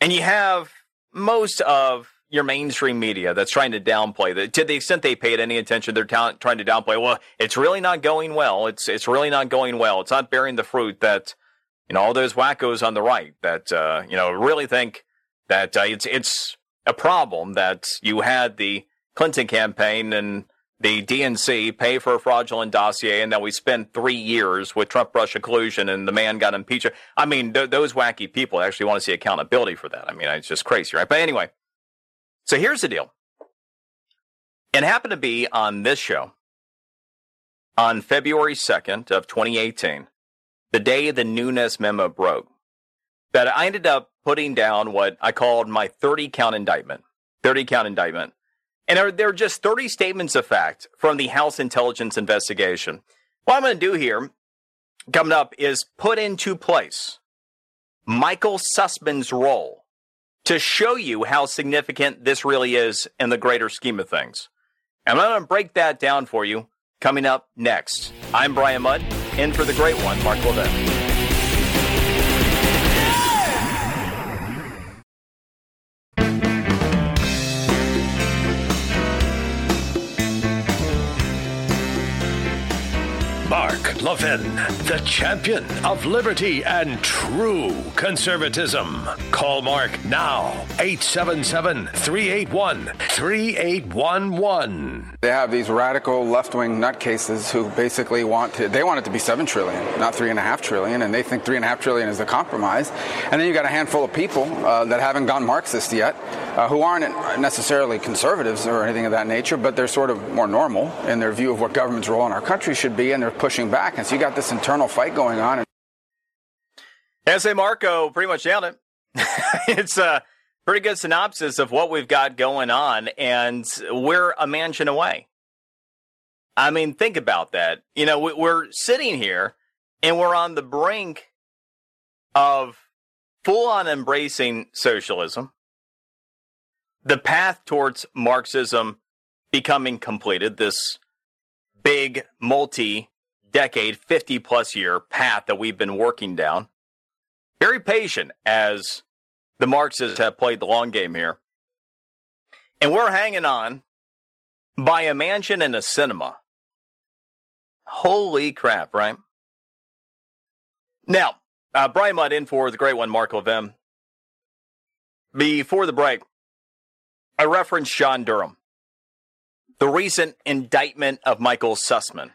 And you have most of your mainstream media that's trying to downplay that to the extent they paid any attention they're trying to downplay well it's really not going well it's it's really not going well it's not bearing the fruit that you know all those wackos on the right that uh, you know really think that uh, it's it's a problem that you had the Clinton campaign and the DNC pay for a fraudulent dossier, and that we spent three years with Trump Russia collusion, and the man got impeached. I mean, th- those wacky people actually want to see accountability for that. I mean, it's just crazy, right? But anyway, so here's the deal. It happened to be on this show on February 2nd of 2018, the day the Nunes memo broke, that I ended up putting down what I called my 30 count indictment. 30 count indictment. And there are just 30 statements of fact from the House Intelligence investigation. What I'm going to do here, coming up, is put into place Michael Sussmann's role to show you how significant this really is in the greater scheme of things. And I'm going to break that down for you coming up next. I'm Brian Mudd, in for the great one, Mark Levin. Levin, the champion of liberty and true conservatism. Call Mark now, 877 381 3811. They have these radical left wing nutcases who basically want to, they want it to be 7 trillion, not 3.5 trillion, and they think 3.5 trillion is a compromise. And then you've got a handful of people uh, that haven't gone Marxist yet, uh, who aren't necessarily conservatives or anything of that nature, but they're sort of more normal in their view of what government's role in our country should be, and they're pushing back. And so you got this internal fight going on. S.A. Marco pretty much nailed it. it's a pretty good synopsis of what we've got going on, and we're a Manchin away. I mean, think about that. You know, we're sitting here and we're on the brink of full on embracing socialism, the path towards Marxism becoming completed, this big multi decade, 50 plus year path that we've been working down. Very patient as the Marxists have played the long game here. And we're hanging on by a Manchin and a Sinema. Holy crap, right? Now, uh, Brian Mudd in for the great one, Mark Levin. Before the break, I referenced John Durham, the recent indictment of Michael Sussmann.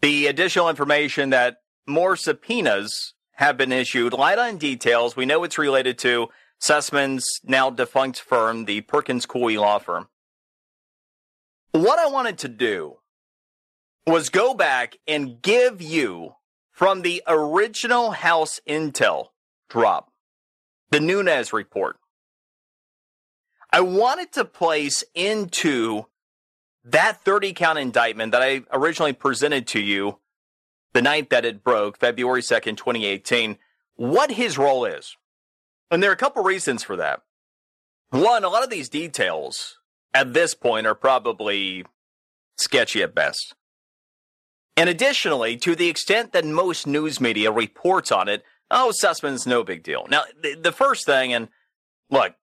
The additional information that more subpoenas have been issued, light on details. We know it's related to Sussmann's now defunct firm, the Perkins Coie law firm. What I wanted to do was go back and give you from the original House Intel drop, the Nunes report. I wanted to place into that 30 count indictment that I originally presented to you the night that it broke, February 2nd, 2018, what his role is. And there are a couple reasons for that. One, a lot of these details at this point are probably sketchy at best. And additionally, to the extent that most news media reports on it, oh, Sussmann's no big deal. Now, the, the first thing, and look,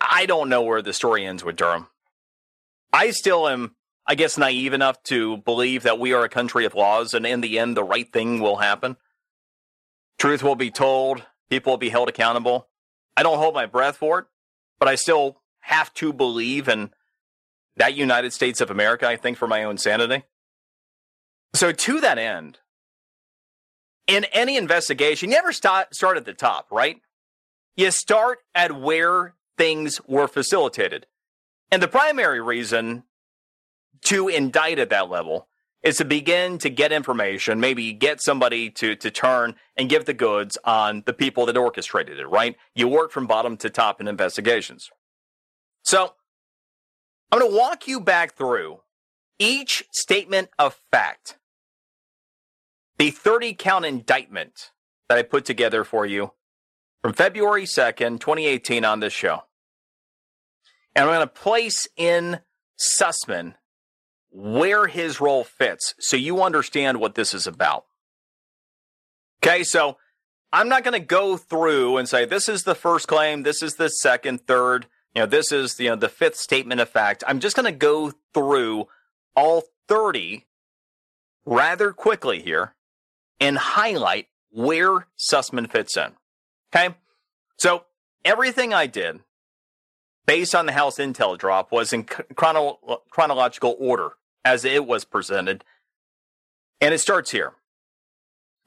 I don't know where the story ends with Durham. I still am, I guess, naive enough to believe that we are a country of laws and in the end, the right thing will happen. Truth will be told, people will be held accountable. I don't hold my breath for it, but I still have to believe in that United States of America, I think, for my own sanity. So, to that end, in any investigation, you never start, start at the top, right? You start at where things were facilitated. And the primary reason to indict at that level is to begin to get information, maybe get somebody to, to turn and give the goods on the people that orchestrated it, right? You work from bottom to top in investigations. So I'm going to walk you back through each statement of fact, the 30 count indictment that I put together for you from February 2nd, 2018 on this show. And I'm going to place in Sussmann where his role fits so you understand what this is about. Okay, so I'm not going to go through and say this is the first claim, this is the second, third, you know, this is you know the fifth statement of fact. I'm just going to go through all 30 rather quickly here and highlight where Sussmann fits in. Okay? So everything I did based on the House Intel drop, was in chrono- chronological order as it was presented. And it starts here.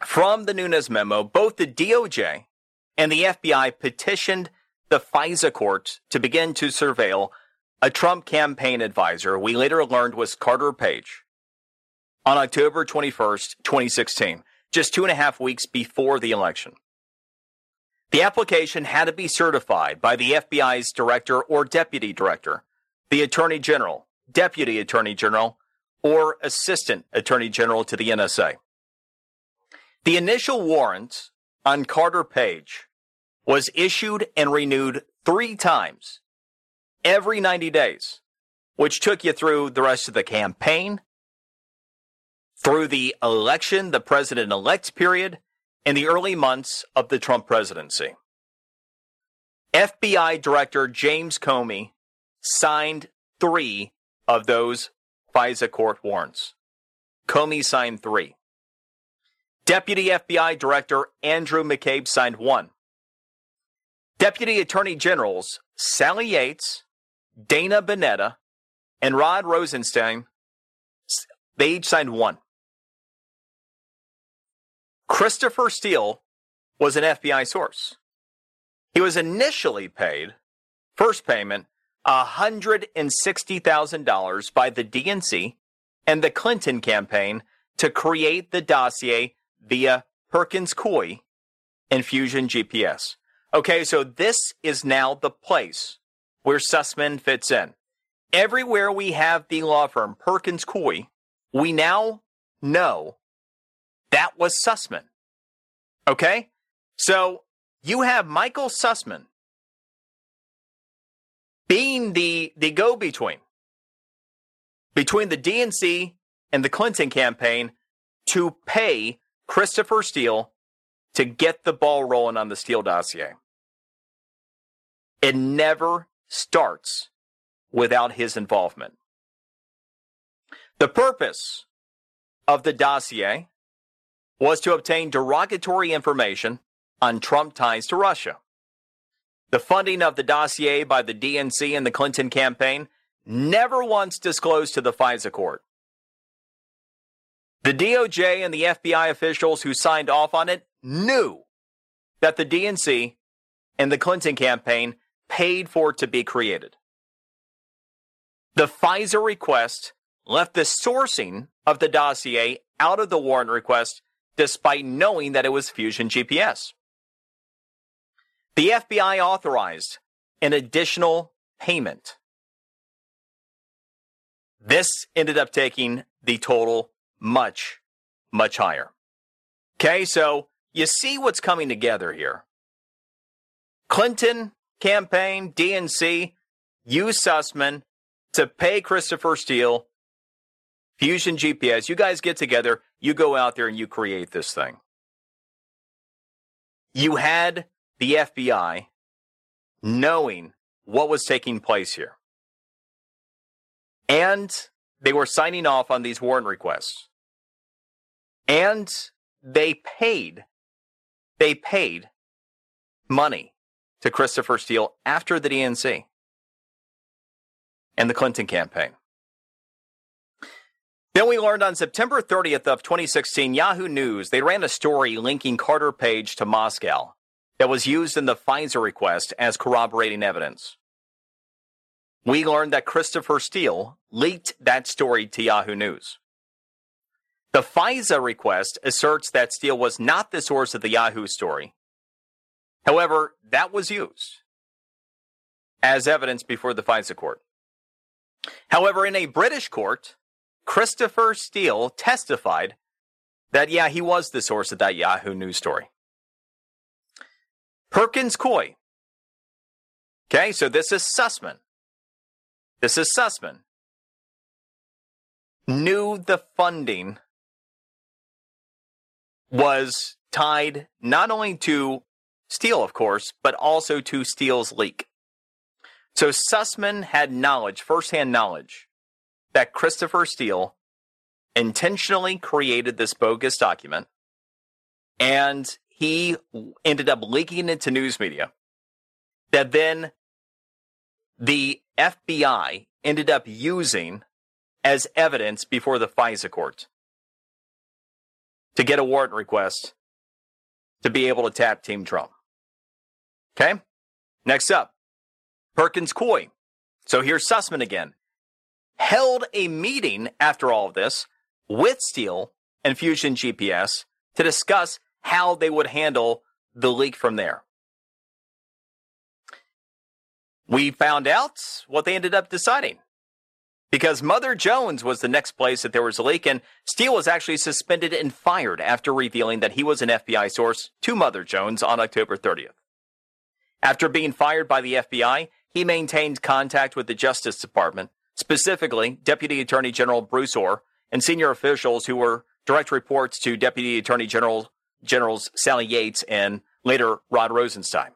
From the Nunes memo, both the DOJ and the FBI petitioned the FISA court to begin to surveil a Trump campaign advisor we later learned was Carter Page on October 21st, 2016, just two and a half weeks before the election. The application had to be certified by the FBI's director or deputy director, the attorney general, deputy attorney general, or assistant attorney general to the NSA. The initial warrant on Carter Page was issued and renewed three times every 90 days, which took you through the rest of the campaign, through the election, the president elect period, in the early months of the Trump presidency. FBI Director James Comey signed three of those FISA court warrants. Comey signed three. Deputy FBI Director Andrew McCabe signed one. Deputy Attorney Generals Sally Yates, Dana Boente, and Rod Rosenstein, they each signed one. Christopher Steele was an FBI source. He was initially paid, first payment, $160,000 by the DNC and the Clinton campaign to create the dossier via Perkins Coie and Fusion GPS. Okay, so this is now the place where Sussmann fits in. Everywhere we have the law firm Perkins Coie, we now know that was Sussmann. Okay? So you have Michael Sussmann being the, the go between between the DNC and the Clinton campaign to pay Christopher Steele to get the ball rolling on the Steele dossier. It never starts without his involvement. The purpose of the dossier was to obtain derogatory information on Trump ties to Russia. The funding of the dossier by the DNC and the Clinton campaign never once disclosed to the FISA court. The DOJ and the FBI officials who signed off on it knew that the DNC and the Clinton campaign paid for it to be created. The FISA request left the sourcing of the dossier out of the warrant request despite knowing that it was Fusion GPS. The FBI authorized an additional payment. This ended up taking the total much, much higher. Okay, so you see what's coming together here. Clinton campaign, DNC, use Sussmann to pay Christopher Steele, Fusion GPS. You guys get together, you go out there and you create this thing. You had the FBI knowing what was taking place here. And they were signing off on these warrant requests. And they paid, they paid money to Christopher Steele after the DNC and the Clinton campaign. Then we learned on September 30th of 2016, Yahoo News, they ran a story linking Carter Page to Moscow that was used in the FISA request as corroborating evidence. We learned that Christopher Steele leaked that story to Yahoo News. The FISA request asserts that Steele was not the source of the Yahoo story. However, that was used as evidence before the FISA court. However, in a British court, Christopher Steele testified that, yeah, he was the source of that Yahoo news story. Perkins Coie. Okay, so this is Sussmann. This is Sussmann. Knew the funding was tied not only to Steele, of course, but also to Steele's leak. So Sussmann had knowledge, firsthand knowledge, that Christopher Steele intentionally created this bogus document and he ended up leaking it to news media that then the FBI ended up using as evidence before the FISA court to get a warrant request to be able to tap Team Trump. Okay? Next up, Perkins Coie. So here's Sussmann again. Held a meeting after all of this with Steele and Fusion GPS to discuss how they would handle the leak from there. We found out what they ended up deciding because Mother Jones was the next place that there was a leak, and Steele was actually suspended and fired after revealing that he was an FBI source to Mother Jones on October 30th. After being fired by the FBI, he maintained contact with the Justice Department, specifically Deputy Attorney General Bruce Ohr and senior officials who were direct reports to Deputy Attorney General Generals Sally Yates and later Rod Rosenstein.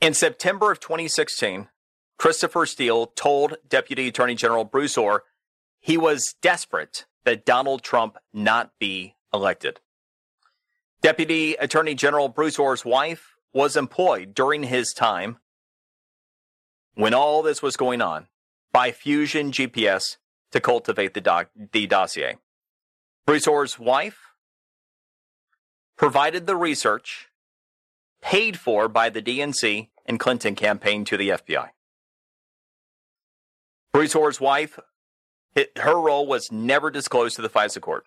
In September of 2016, Christopher Steele told Deputy Attorney General Bruce Ohr he was desperate that Donald Trump not be elected. Deputy Attorney General Bruce Ohr's wife was employed during his time when all this was going on by Fusion GPS to cultivate the, doc- the dossier. Bruce Ohr's wife provided the research paid for by the DNC and Clinton campaign to the FBI. Bruce Ohr's wife, her role was never disclosed to the FISA court.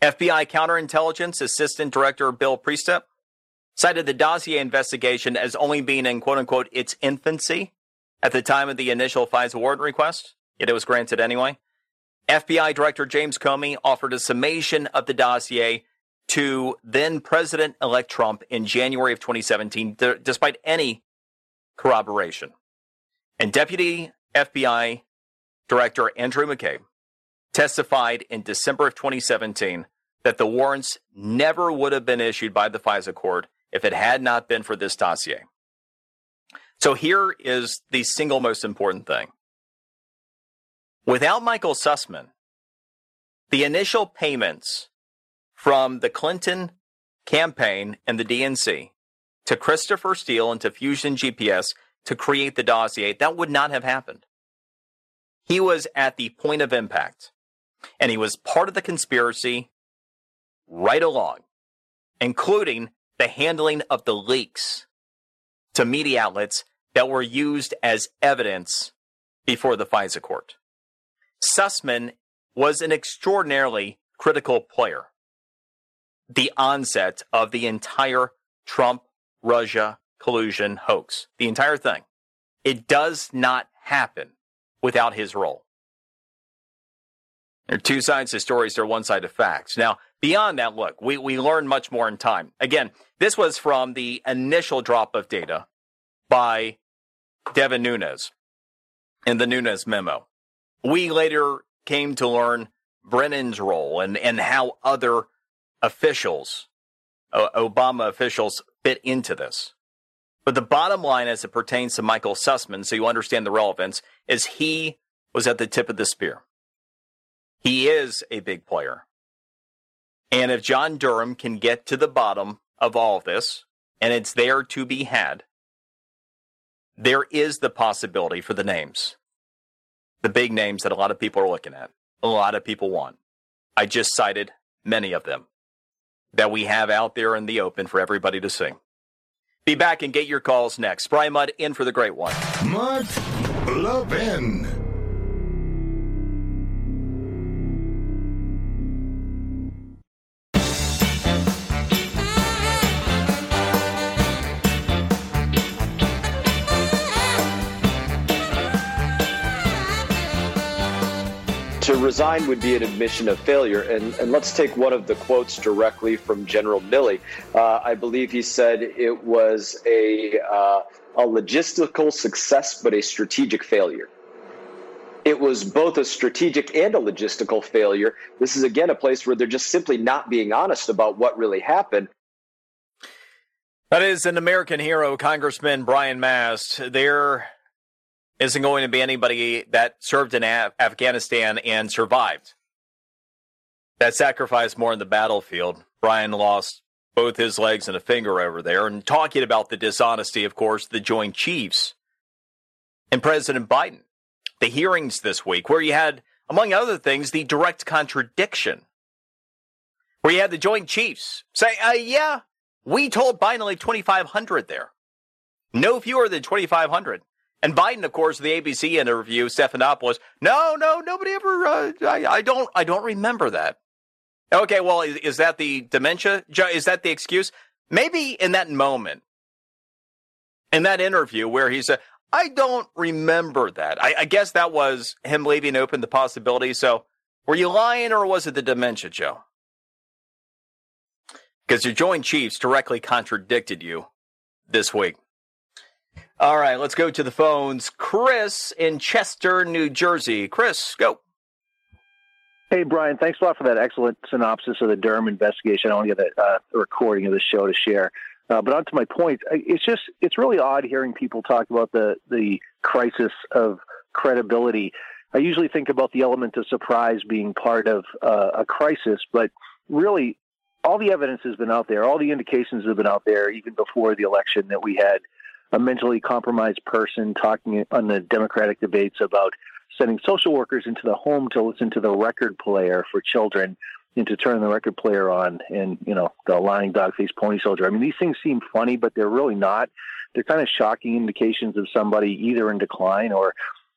FBI counterintelligence assistant director Bill Priestap cited the dossier investigation as only being in quote unquote its infancy at the time of the initial FISA warrant request, yet it was granted anyway. FBI Director James Comey offered a summation of the dossier to then President elect Trump in January of 2017, d- despite any corroboration. And Deputy FBI Director Andrew McCabe testified in December of 2017 that the warrants never would have been issued by the FISA court if it had not been for this dossier. So here is the single most important thing. Without Michael Sussmann, the initial payments from the Clinton campaign and the DNC to Christopher Steele and to Fusion GPS to create the dossier, that would not have happened. He was at the point of impact, and he was part of the conspiracy right along, including the handling of the leaks to media outlets that were used as evidence before the FISA court. Sussmann was an extraordinarily critical player. The onset of the entire Trump Russia collusion hoax, the entire thing. It does not happen without his role. There are two sides to stories, there are one side of facts. Now, beyond that, look, we, we learn much more in time. Again, this was from the initial drop of data by Devin Nunes in the Nunes memo. We later came to learn Brennan's role and, and how other officials, Obama officials, fit into this. But the bottom line, as it pertains to Michael Sussmann, so you understand the relevance, is he was at the tip of the spear. He is a big player. And if John Durham can get to the bottom of all of this, and it's there to be had, there is the possibility for the names, the big names that a lot of people are looking at, a lot of people want. I just cited many of them that we have out there in the open for everybody to see. Be back and get your calls next. Brian Mudd in for the great one. Mark Levin. To resign would be an admission of failure. And, and let's take one of the quotes directly from General Milley. Uh, I believe he said it was a, uh, a logistical success, but a strategic failure. It was both a strategic and a logistical failure. This is, again, a place where they're just simply not being honest about what really happened. That is an American hero, Congressman Brian Mast. There isn't going to be anybody that served in Af- Afghanistan and survived. That sacrificed more in the battlefield. Brian lost both his legs and a finger over there. And talking about the dishonesty, of course, the Joint Chiefs and President Biden. The hearings this week, where you had, among other things, the direct contradiction. Where you had the Joint Chiefs say, uh, yeah, we told Biden only 2,500 there. No fewer than 2,500. And Biden, of course, the ABC interview, Stephanopoulos, no, no, nobody ever, uh, I, I, don't, I don't remember that. Okay, well, is, is that the dementia? Is that the excuse? Maybe in that moment, in that interview where he said, I don't remember that. I, I guess that was him leaving open the possibility. So were you lying or was it the dementia, Joe? Because your Joint Chiefs directly contradicted you this week. All right, let's go to the phones. Chris in Chester, New Jersey. Chris, go. Hey, Brian, thanks a lot for that excellent synopsis of the Durham investigation. I want to get a, uh, recording of the show to share. Uh, but on to my point, it's just it's really odd hearing people talk about the the crisis of credibility. I usually think about the element of surprise being part of uh, a crisis, but really, all the evidence has been out there. All the indications have been out there, even before the election, that we had a mentally compromised person talking on the Democratic debates about sending social workers into the home to listen to the record player for children and to turn the record player on and, you know, the lying dog faced pony soldier. I mean, these things seem funny, but they're really not. They're kind of shocking indications of somebody either in decline or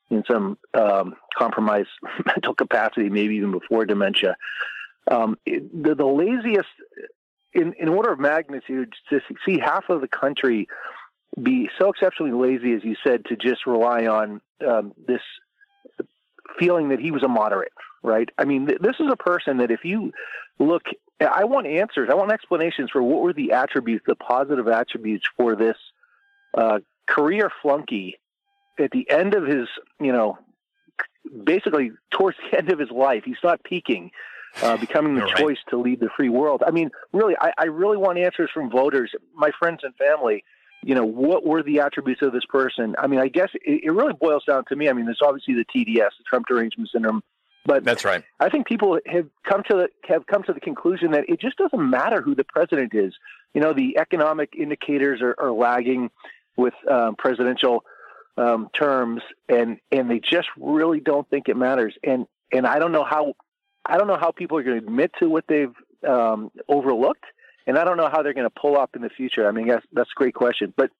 in some um, compromised mental capacity, maybe even before dementia. Um, the, the laziest, in, in order of magnitude, to see half of the country be so exceptionally lazy, as you said, to just rely on um, this feeling that he was a moderate, right? I mean, th- this is a person that if you look, I want answers, I want explanations for what were the attributes, the positive attributes for this uh, career flunky at the end of his, you know, basically towards the end of his life. He's not peaking. Uh, becoming the right. choice to lead the free world. I mean, really, I, I really want answers from voters, my friends and family you know, what were the attributes of this person? I mean, I guess it, it really boils down to me. I mean, there's obviously the TDS, the Trump derangement syndrome, but that's right. I think people have come to the, have come to the conclusion that it just doesn't matter who the president is. You know, the economic indicators are, are lagging with um, presidential um, terms, and and they just really don't think it matters. And and I don't know how I don't know how people are going to admit to what they've um, overlooked and I don't know how they're going to pull up in the future. I mean, that's that's a great question. But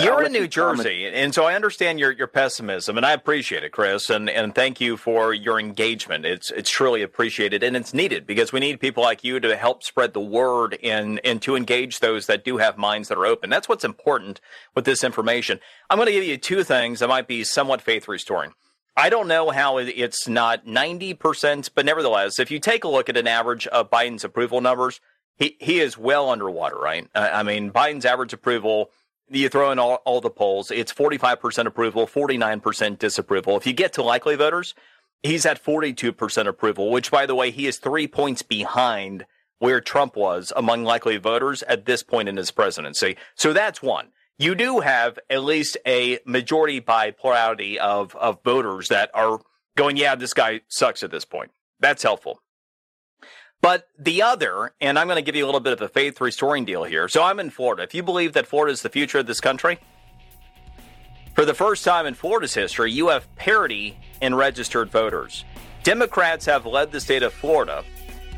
you're in New Jersey, comment. and so I understand your your pessimism, and I appreciate it, Chris, and and thank you for your engagement. It's it's truly appreciated, and it's needed because we need people like you to help spread the word and and to engage those that do have minds that are open. That's what's important with this information. I'm going to give you two things that might be somewhat faith restoring. I don't know how it's not 90%, but nevertheless, if you take a look at an average of Biden's approval numbers, he he is well underwater, right? I mean, Biden's average approval. You throw in all, all the polls, it's 45% approval, 49% disapproval. If you get to likely voters, he's at 42% approval, which, by the way, he is three points behind where Trump was among likely voters at this point in his presidency. So that's one. You do have at least a majority by plurality of, of voters that are going, yeah, this guy sucks at this point. That's helpful. But the other, and I'm going to give you a little bit of a faith restoring deal here. So I'm in Florida. If you believe that Florida is the future of this country, for the first time in Florida's history, you have parity in registered voters. Democrats have led the state of Florida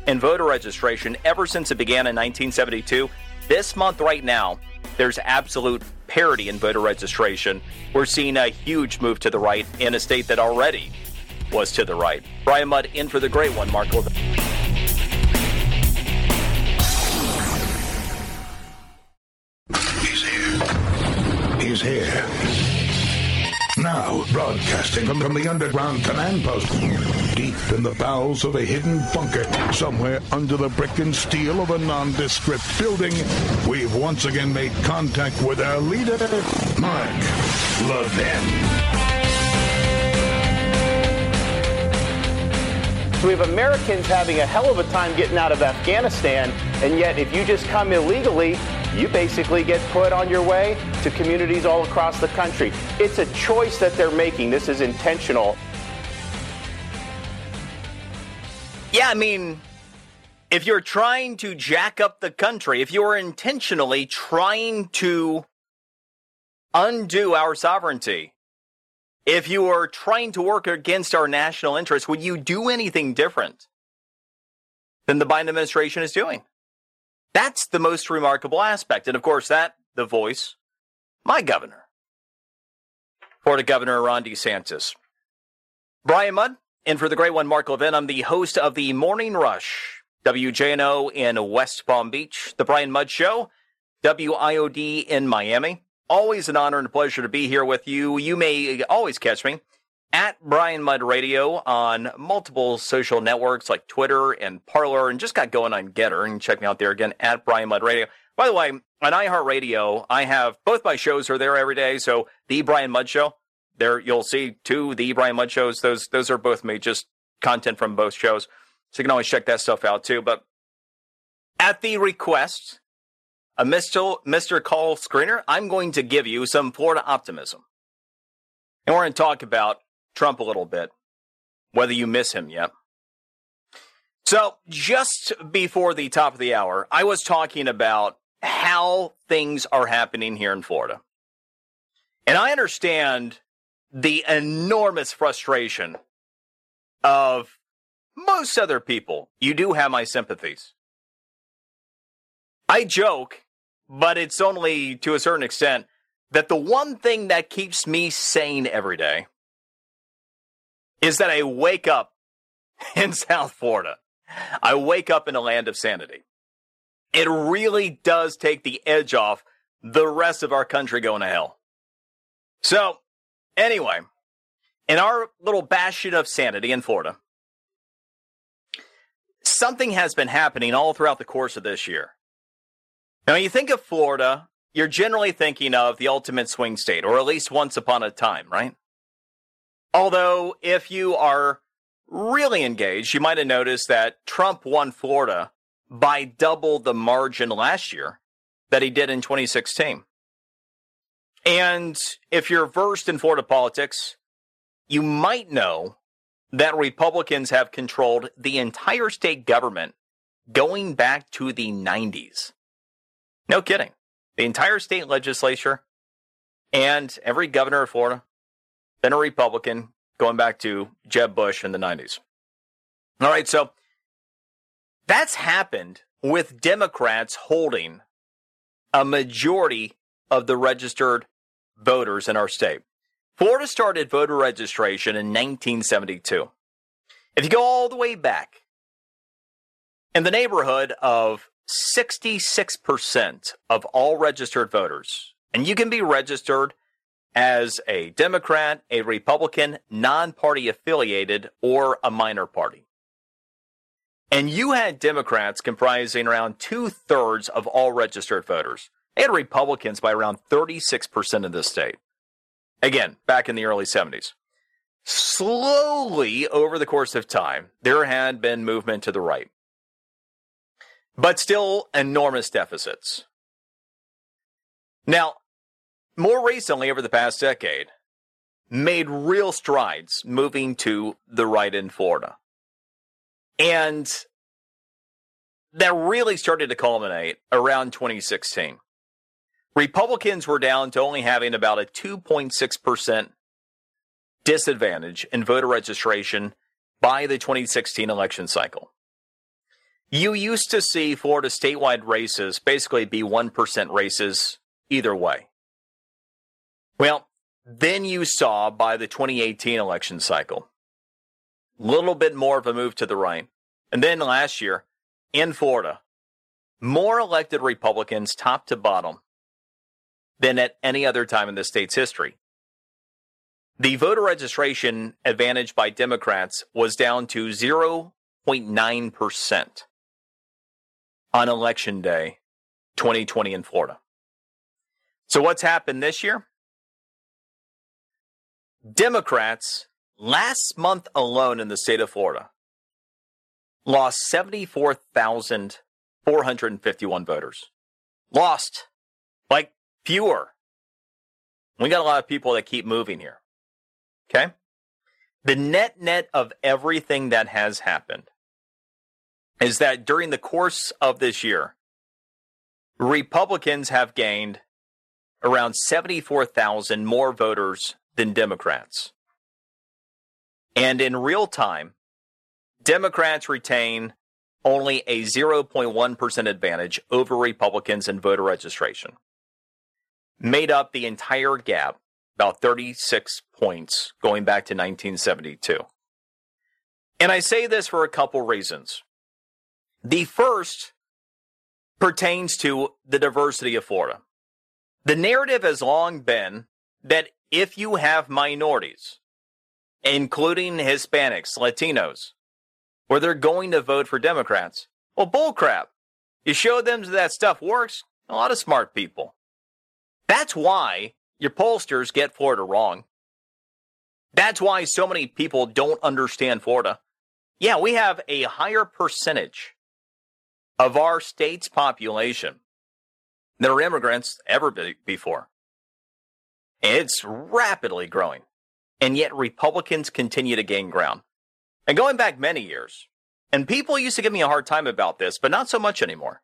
in voter registration ever since it began in 1972. This month, right now, there's absolute parity in voter registration. We're seeing a huge move to the right in a state that already was to the right. Brian Mudd in for the great one, Mark Levin. Here. Now, broadcasting from, from the underground command post, deep in the bowels of a hidden bunker, somewhere under the brick and steel of a nondescript building, we've once again made contact with our leader, Mark Levin. we have Americans having a hell of a time getting out of Afghanistan, and yet if you just come illegally, you basically get put on your way to communities all across the country. It's a choice that they're making. This is intentional. Yeah, I mean, if you're trying to jack up the country, if you're intentionally trying to undo our sovereignty, if you are trying to work against our national interests, would you do anything different than the Biden administration is doing? That's the most remarkable aspect. And of course, that, the voice, my governor, Florida Governor Ron DeSantis. Brian Mudd, and for the great one, Mark Levin, I'm the host of the Morning Rush, WJNO in West Palm Beach, the Brian Mudd Show, WIOD in Miami. Always an honor and a pleasure to be here with you. You may always catch me at Brian Mudd Radio on multiple social networks like Twitter and Parler, and just got going on Gettr. And check me out there again at Brian Mudd Radio. By the way, on iHeartRadio, I have both my shows are there every day. So the Brian Mudd Show, there you'll see two the Brian Mudd shows. Those those are both me, just content from both shows. So you can always check that stuff out too. But at the request of Mr. Mr. Call Screener, I'm going to give you some Florida optimism. And we're going to talk about Trump a little bit. whether you miss him yet. So, just before the top of the hour, I was talking about how things are happening here in Florida. And I understand the enormous frustration of most other people. You do have my sympathies. I joke, but it's only to a certain extent that the one thing that keeps me sane every day is that I wake up in South Florida. I wake up in a land of sanity. It really does take the edge off the rest of our country going to hell. So, anyway, in our little bastion of sanity in Florida, something has been happening all throughout the course of this year. Now, when you think of Florida, you're generally thinking of the ultimate swing state, or at least once upon a time, right? Although, if you are really engaged, you might have noticed that Trump won Florida by double the margin last year that he did in 2016. And if you're versed in Florida politics, you might know that Republicans have controlled the entire state government going back to the 90s. No kidding. The entire state legislature and every governor of Florida been a Republican going back to Jeb Bush in the 90s. All right, so that's happened with Democrats holding a majority of the registered voters in our state. Florida started voter registration in 1972. If you go all the way back, in the neighborhood of 66% of all registered voters, and you can be registered as a Democrat, a Republican, non party affiliated, or a minor party. And you had Democrats comprising around two thirds of all registered voters. They had Republicans by around 36% of the state. Again, back in the early 70s. Slowly, over the course of time, there had been movement to the right, but still enormous deficits. Now, more recently, over the past decade, made real strides moving to the right in Florida. And that really started to culminate around 2016. Republicans were down to only having about a 2.6% disadvantage in voter registration by the 2016 election cycle. You used to see Florida statewide races basically be 1% races either way. Well, then you saw by the 2018 election cycle, a little bit more of a move to the right. And then last year in Florida, more elected Republicans top to bottom than at any other time in the state's history. The voter registration advantage by Democrats was down to 0.9% on election day 2020 in Florida. So, what's happened this year? Democrats, last month alone in the state of Florida, lost 74,451 voters. Lost. Like fewer. We got a lot of people that keep moving here. Okay? The net net of everything that has happened is that during the course of this year, Republicans have gained around 74,000 more voters than Democrats. And in real time, Democrats retain only a 0.1% advantage over Republicans in voter registration made up the entire gap, about 36 points going back to 1972. And I say this for a couple reasons. The first pertains to the diversity of Florida. The narrative has long been that if you have minorities, including Hispanics, Latinos, where they're going to vote for Democrats, well, bullcrap. You show them that stuff works, a lot of smart people. That's why your pollsters get Florida wrong. That's why so many people don't understand Florida. Yeah, we have a higher percentage of our state's population that are immigrants ever before. It's rapidly growing. And yet Republicans continue to gain ground. And going back many years, and people used to give me a hard time about this, but not so much anymore.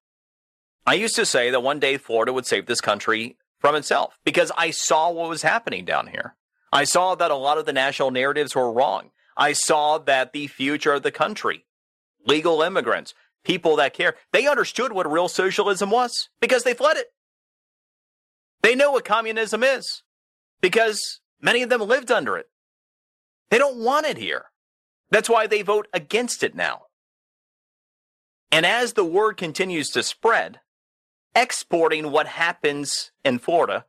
I used to say that one day Florida would save this country from itself because I saw what was happening down here. I saw that a lot of the national narratives were wrong. I saw that the future of the country, legal immigrants, people that care, they understood what real socialism was because they fled it. They know what communism is because many of them lived under it. They don't want it here. That's why they vote against it now. And as the word continues to spread, exporting what happens in Florida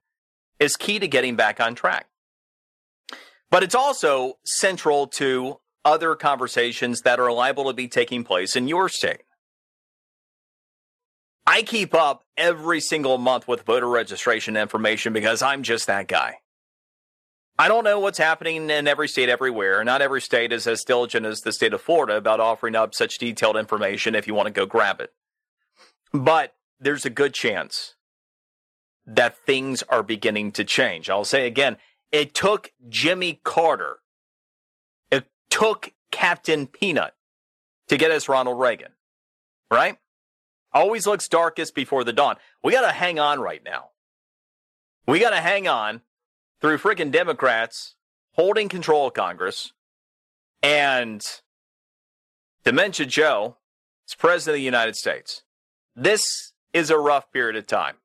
is key to getting back on track. But it's also central to other conversations that are liable to be taking place in your state. I keep up every single month with voter registration information because I'm just that guy. I don't know what's happening in every state everywhere. Not every state is as diligent as the state of Florida about offering up such detailed information if you want to go grab it. But there's a good chance that things are beginning to change. I'll say again, it took Jimmy Carter, it took Captain Peanut to get us Ronald Reagan, right? Always looks darkest before the dawn. We got to hang on right now. We got to hang on through freaking Democrats holding control of Congress and Dementia Joe is president of the United States. This is a rough period of time.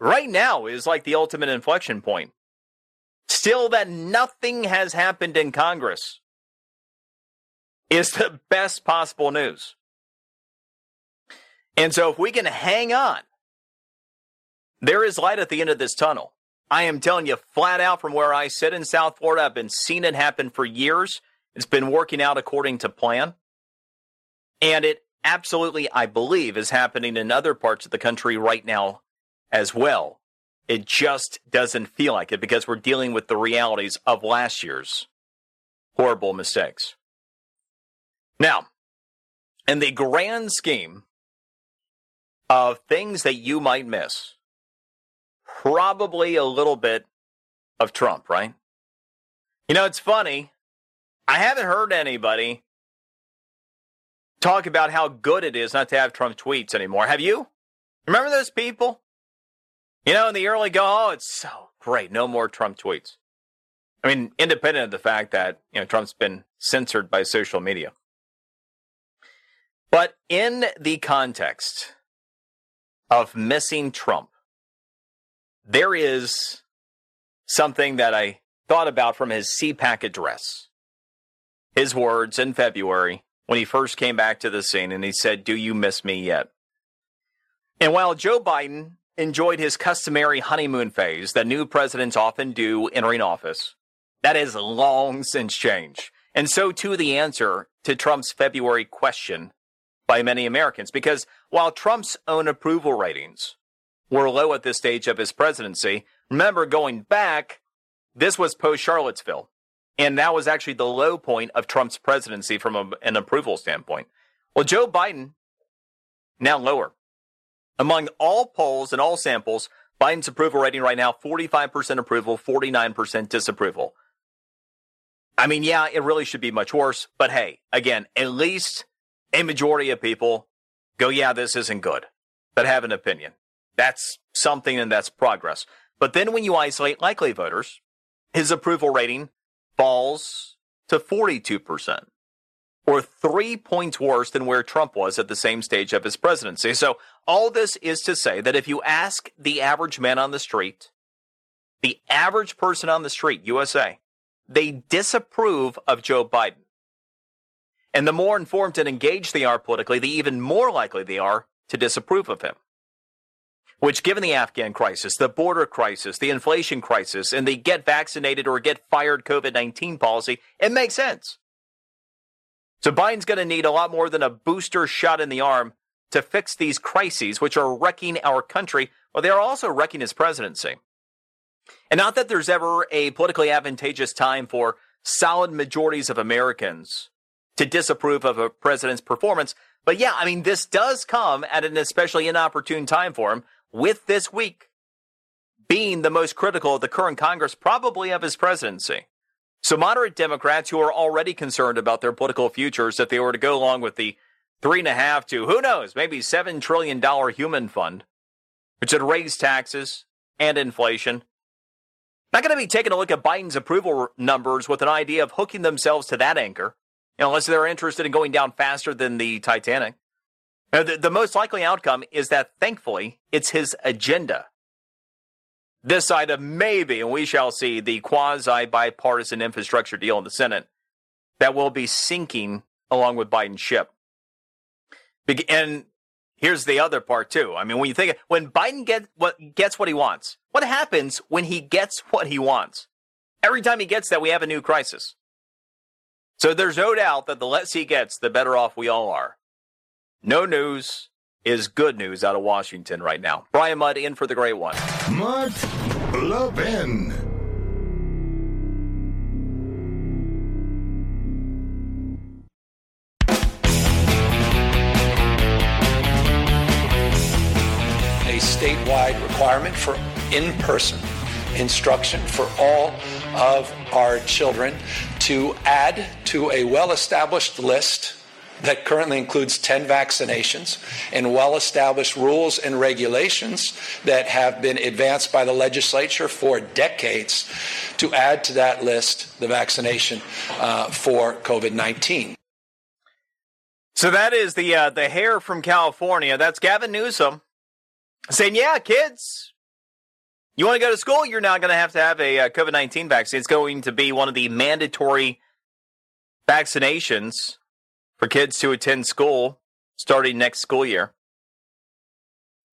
Right now is like the ultimate inflection point. Still, that nothing has happened in Congress is the best possible news. And so, if we can hang on, there is light at the end of this tunnel. I am telling you flat out from where I sit in South Florida, I've been seeing it happen for years. It's been working out according to plan. And it absolutely, I believe, is happening in other parts of the country right now as well. It just doesn't feel like it because we're dealing with the realities of last year's horrible mistakes. Now, in the grand scheme of things that you might miss, probably a little bit of Trump, right? You know, it's funny. I haven't heard anybody talk about how good it is not to have Trump tweets anymore. Have you? Remember those people? You know, in the early go, oh, it's so great. No more Trump tweets. I mean, independent of the fact that, you know, Trump's been censored by social media. But in the context of missing Trump, there is something that I thought about from his CPAC address. His words in February when he first came back to the scene and he said, Do you miss me yet? And while Joe Biden enjoyed his customary honeymoon phase that new presidents often do entering office, that has long since changed. And so too the answer to Trump's February question by many Americans. Because while Trump's own approval ratings were low at this stage of his presidency. Remember, going back, this was post Charlottesville. And that was actually the low point of Trump's presidency from a, an approval standpoint. Well, Joe Biden, now lower. Among all polls and all samples, Biden's approval rating right now 45% approval, 49% disapproval. I mean, yeah, it really should be much worse. But hey, again, at least a majority of people go, yeah, this isn't good, but have an opinion. That's something and that's progress. But then when you isolate likely voters, his approval rating falls to 42%, or three points worse than where Trump was at the same stage of his presidency. So, all this is to say that if you ask the average man on the street, the average person on the street, USA, they disapprove of Joe Biden. And the more informed and engaged they are politically, the even more likely they are to disapprove of him which, given the Afghan crisis, the border crisis, the inflation crisis, and the get vaccinated or get fired COVID 19 policy, it makes sense. So Biden's going to need a lot more than a booster shot in the arm to fix these crises, which are wrecking our country, but they are also wrecking his presidency. And not that there's ever a politically advantageous time for solid majorities of Americans to disapprove of a president's performance. But yeah, I mean, this does come at an especially inopportune time for him with this week being the most critical of the current Congress, probably of his presidency. So moderate Democrats who are already concerned about their political futures if they were to go along with the three and a half to who knows, maybe seven trillion dollar human fund, which would raise taxes and inflation. Not going to be taking a look at Biden's approval numbers with an idea of hooking themselves to that anchor, unless they're interested in going down faster than the Titanic. Now, the, the most likely outcome is that, thankfully, it's his agenda. This side of maybe, and we shall see, the quasi bipartisan infrastructure deal in the Senate that will be sinking along with Biden's ship. And here's the other part too. I mean, when you think when Biden gets what gets what he wants, what happens when he gets what he wants? Every time he gets that, we have a new crisis. So there's no doubt that the less he gets, the better off we all are. No news is good news out of Washington right now. Brian Mudd in for the great one. Mudd Levin. a statewide requirement for in person instruction for all of our children to add to a well established list that currently includes 10 vaccinations and well established rules and regulations that have been advanced by the legislature for decades to add to that list the vaccination uh, for COVID 19. So that is the uh, the hair from California. That's Gavin Newsom saying, "Yeah, kids, you want to go to school? You're not going to have to have a uh, COVID nineteen vaccine. It's going to be one of the mandatory vaccinations for kids to attend school starting next school year.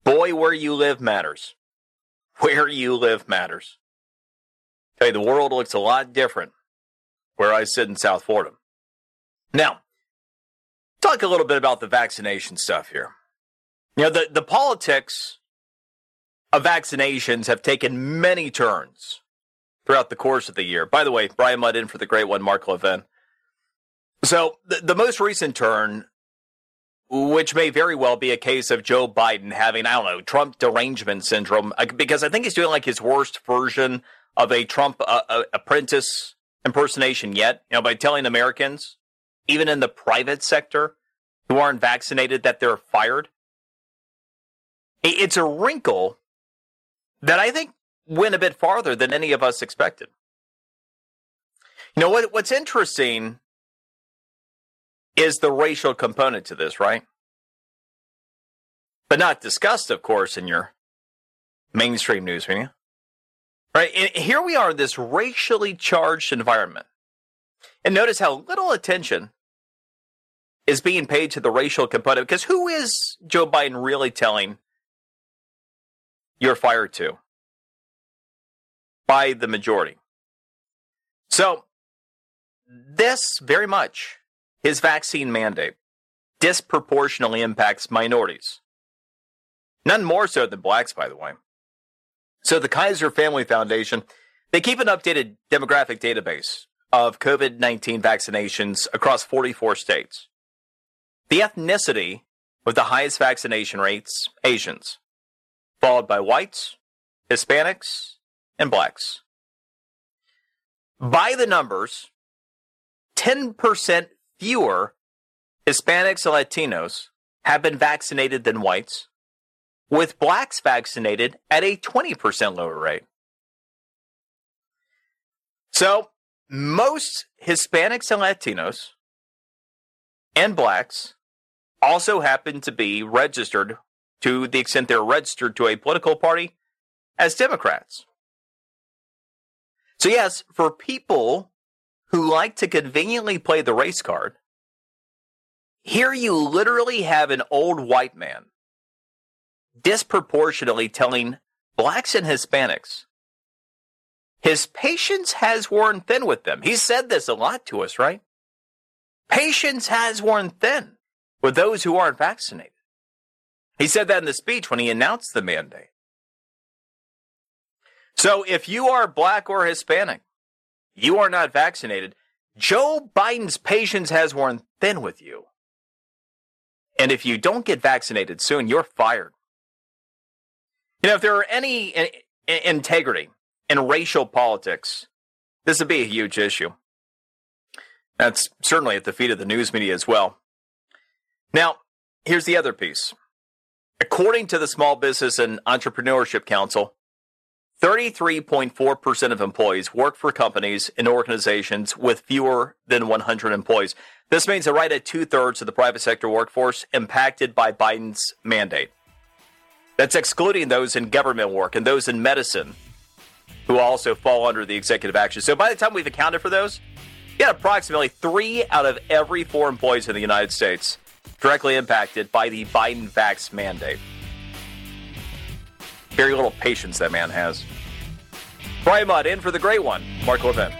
Boy, where you live matters. Where you live matters. You, the world looks a lot different where I sit in South Florida. Now, talk a little bit about the vaccination stuff here. You know, the, the politics of vaccinations have taken many turns throughout the course of the year. By the way, Brian Mudd in for the great one, Mark Levin. So the, the most recent turn, which may very well be a case of Joe Biden having, I don't know, Trump derangement syndrome, because I think he's doing like his worst version of a Trump uh, uh, apprentice impersonation yet, you know, by telling Americans, even in the private sector, who aren't vaccinated, that they're fired. It's a wrinkle that I think went a bit farther than any of us expected. You know what? What's interesting is the racial component to this, right? But not discussed, of course, in your mainstream news media. Right? And here we are in this racially charged environment. And notice how little attention is being paid to the racial component. Because who is Joe Biden really telling you're fired to? By the majority. So, this very much his vaccine mandate disproportionately impacts minorities. None more so than blacks, by the way. So the Kaiser Family Foundation, they keep an updated demographic database of COVID-19 vaccinations across 44 states. The ethnicity with the highest vaccination rates, Asians, followed by whites, Hispanics, and blacks. By the numbers, 10% fewer Hispanics and Latinos have been vaccinated than whites, with blacks vaccinated at a 20% lower rate. So, most Hispanics and Latinos and blacks also happen to be registered to the extent they're registered to a political party as Democrats. So, yes, for people who like to conveniently play the race card, here you literally have an old white man disproportionately telling blacks and Hispanics his patience has worn thin with them. He said this a lot to us, right? Patience has worn thin with those who aren't vaccinated. He said that in the speech when he announced the mandate. So if you are black or Hispanic, you are not vaccinated, Joe Biden's patience has worn thin with you. And if you don't get vaccinated soon, you're fired. You know, if there are any integrity in racial politics, this would be a huge issue. That's certainly at the feet of the news media as well. Now, here's the other piece. According to the Small Business and Entrepreneurship Council, 33.4% of employees work for companies and organizations with fewer than 100 employees. This means that right at two thirds of the private sector workforce impacted by Biden's mandate. That's excluding those in government work and those in medicine who also fall under the executive action. So by the time we've accounted for those, you had approximately three out of every four employees in the United States directly impacted by the Biden vax mandate. Very little patience that man has. Brian Mudd in for the great one, Mark Levin.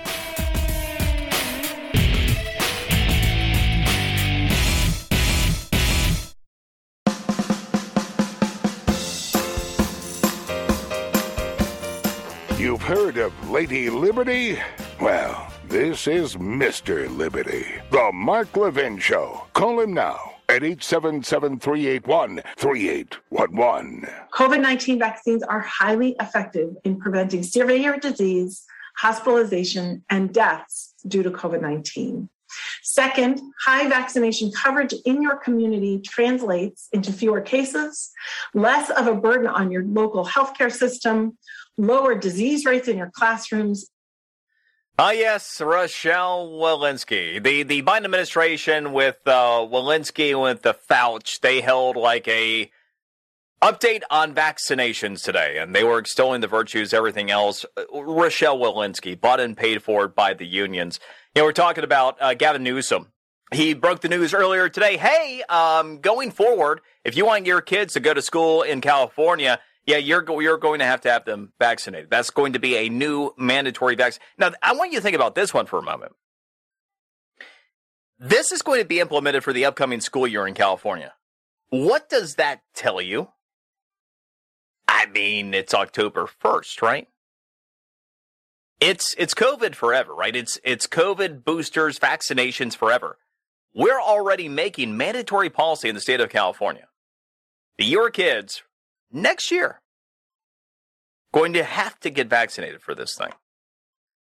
You've heard of Lady Liberty? Well, this is Mr. Liberty, the Mark Levin Show. Call him now at 877 381 3811. COVID 19 vaccines are highly effective in preventing severe disease, hospitalization, and deaths due to COVID 19. Second, high vaccination coverage in your community translates into fewer cases, less of a burden on your local healthcare system, lower disease rates in your classrooms, Ah, yes, Rochelle Walensky. The the Biden administration with uh, Walensky with the Fauci, they held like a update on vaccinations today, and they were extolling the virtues, everything else. Rochelle Walensky, bought and paid for by the unions. You know, we're talking about uh, Gavin Newsom. He broke the news earlier today. Hey, um, going forward, if you want your kids to go to school in California, yeah, you're go- you're going to have to have them vaccinated. That's going to be a new mandatory vaccine. Now, I want you to think about this one for a moment. This is going to be implemented for the upcoming school year in California. What does that tell you? I mean, it's October 1st, right? It's it's COVID forever, right? It's it's COVID boosters, vaccinations forever. We're already making mandatory policy in the state of California. Your kids next year going to have to get vaccinated for this thing.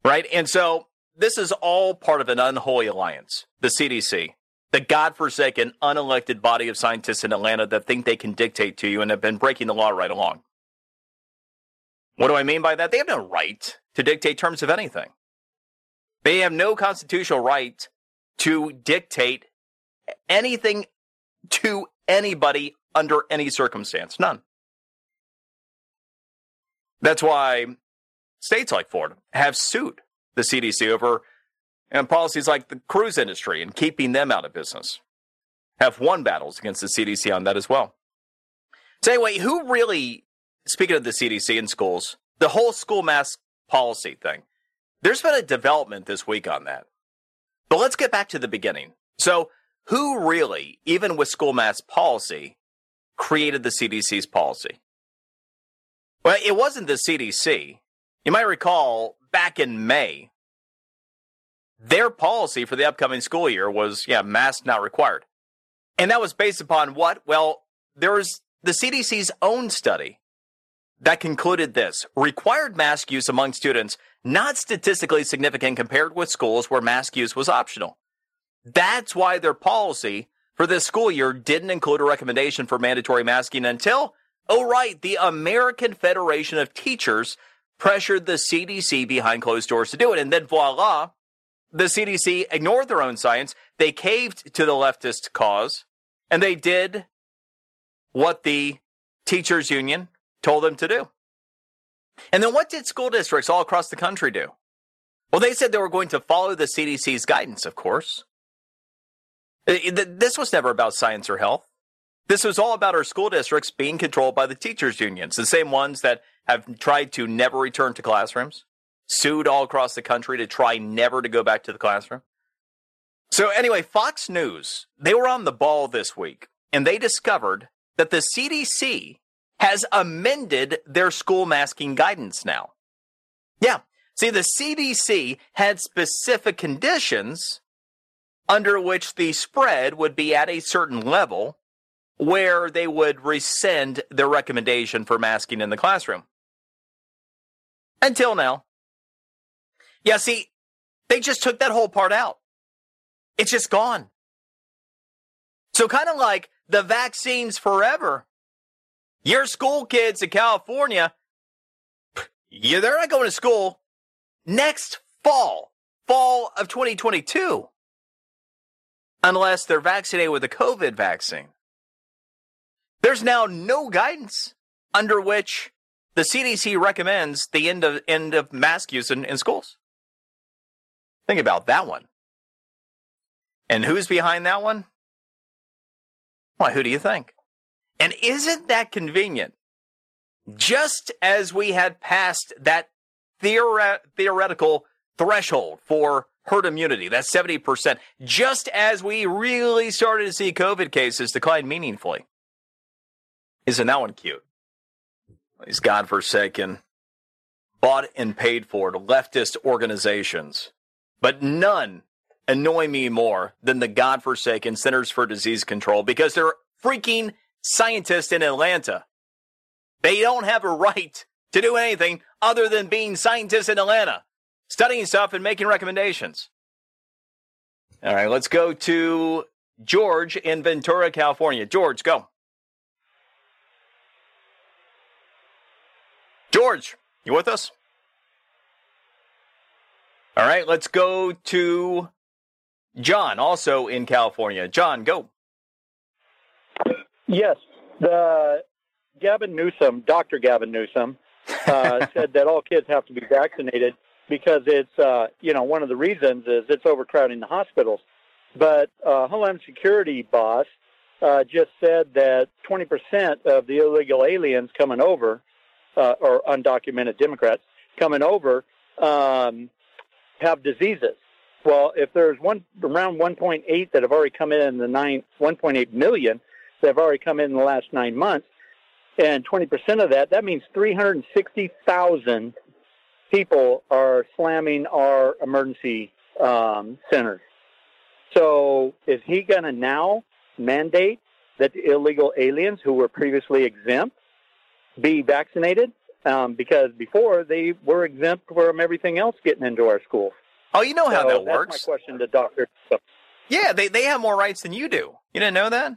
Right? And so this is all part of an unholy alliance, the CDC, the godforsaken, unelected body of scientists in Atlanta that think they can dictate to you and have been breaking the law right along. What do I mean by that? They have no right to dictate terms of anything. They have no constitutional right to dictate anything to anybody under any circumstance. None. That's why states like Florida have sued the CDC over and policies like the cruise industry and keeping them out of business. Have won battles against the CDC on that as well. So anyway, who really, speaking of the CDC in schools, the whole school mask policy thing, there's been a development this week on that. But let's get back to the beginning. So who really, even with school mask policy, created the CDC's policy? Well, it wasn't the CDC. You might recall back in May, their policy for the upcoming school year was, yeah, masks not required. And that was based upon what? Well, there was the CDC's own study that concluded this required mask use among students not statistically significant compared with schools where mask use was optional. That's why their policy for this school year didn't include a recommendation for mandatory masking until Oh, right. The American Federation of Teachers pressured the CDC behind closed doors to do it. And then voila, the CDC ignored their own science. They caved to the leftist cause and they did what the teachers union told them to do. And then what did school districts all across the country do? Well, they said they were going to follow the CDC's guidance, of course. Uh, this was never about science or health. This was all about our school districts being controlled by the teachers unions, the same ones that have tried to never return to classrooms, sued all across the country to try never to go back to the classroom. So anyway, Fox News, they were on the ball this week and they discovered that the CDC has amended their school masking guidance now. Yeah. See, the CDC had specific conditions under which the spread would be at a certain level where they would rescind their recommendation for masking in the classroom. Until now. Yeah, see, they just took that whole part out. It's just gone. So, kind of like the vaccines forever. Your school kids in California, yeah, they're not going to school next fall, fall of 2022, unless they're vaccinated with a COVID vaccine. There's now no guidance under which the CDC recommends the end of end of mask use in, in schools. Think about that one. And who's behind that one? Why, who do you think? And isn't that convenient? Just as we had passed that theore- theoretical threshold for herd immunity, that's 70%, just as we really started to see COVID cases decline meaningfully. Isn't that one cute? These godforsaken, bought and paid for leftist organizations, but none annoy me more than the godforsaken Centers for Disease Control because they're freaking scientists in Atlanta. They don't have a right to do anything other than being scientists in Atlanta, studying stuff and making recommendations. All right, let's go to George in Ventura, California. George, go. George, you with us? All right, let's go to John, also in California. John, go. Yes, the Gavin Newsom, Dr. Gavin Newsom, uh, said that all kids have to be vaccinated because it's, uh, you know, one of the reasons is it's overcrowding the hospitals. But uh, Homeland Security boss uh, just said that 20% of the illegal aliens coming over, uh, or undocumented Democrats coming over, um, have diseases. Well, if there's one around 1.8 that have already come in in the nine 1.8 million that have already come in, in the last nine months, and 20% of that, that means 360,000 people are slamming our emergency um, centers. So is he going to now mandate that illegal aliens who were previously exempt be vaccinated? Um, because before they were exempt from everything else getting into our schools. Oh, you know how So that that's works. my question to Doctor. Yeah, they, they have more rights than you do. You didn't know that?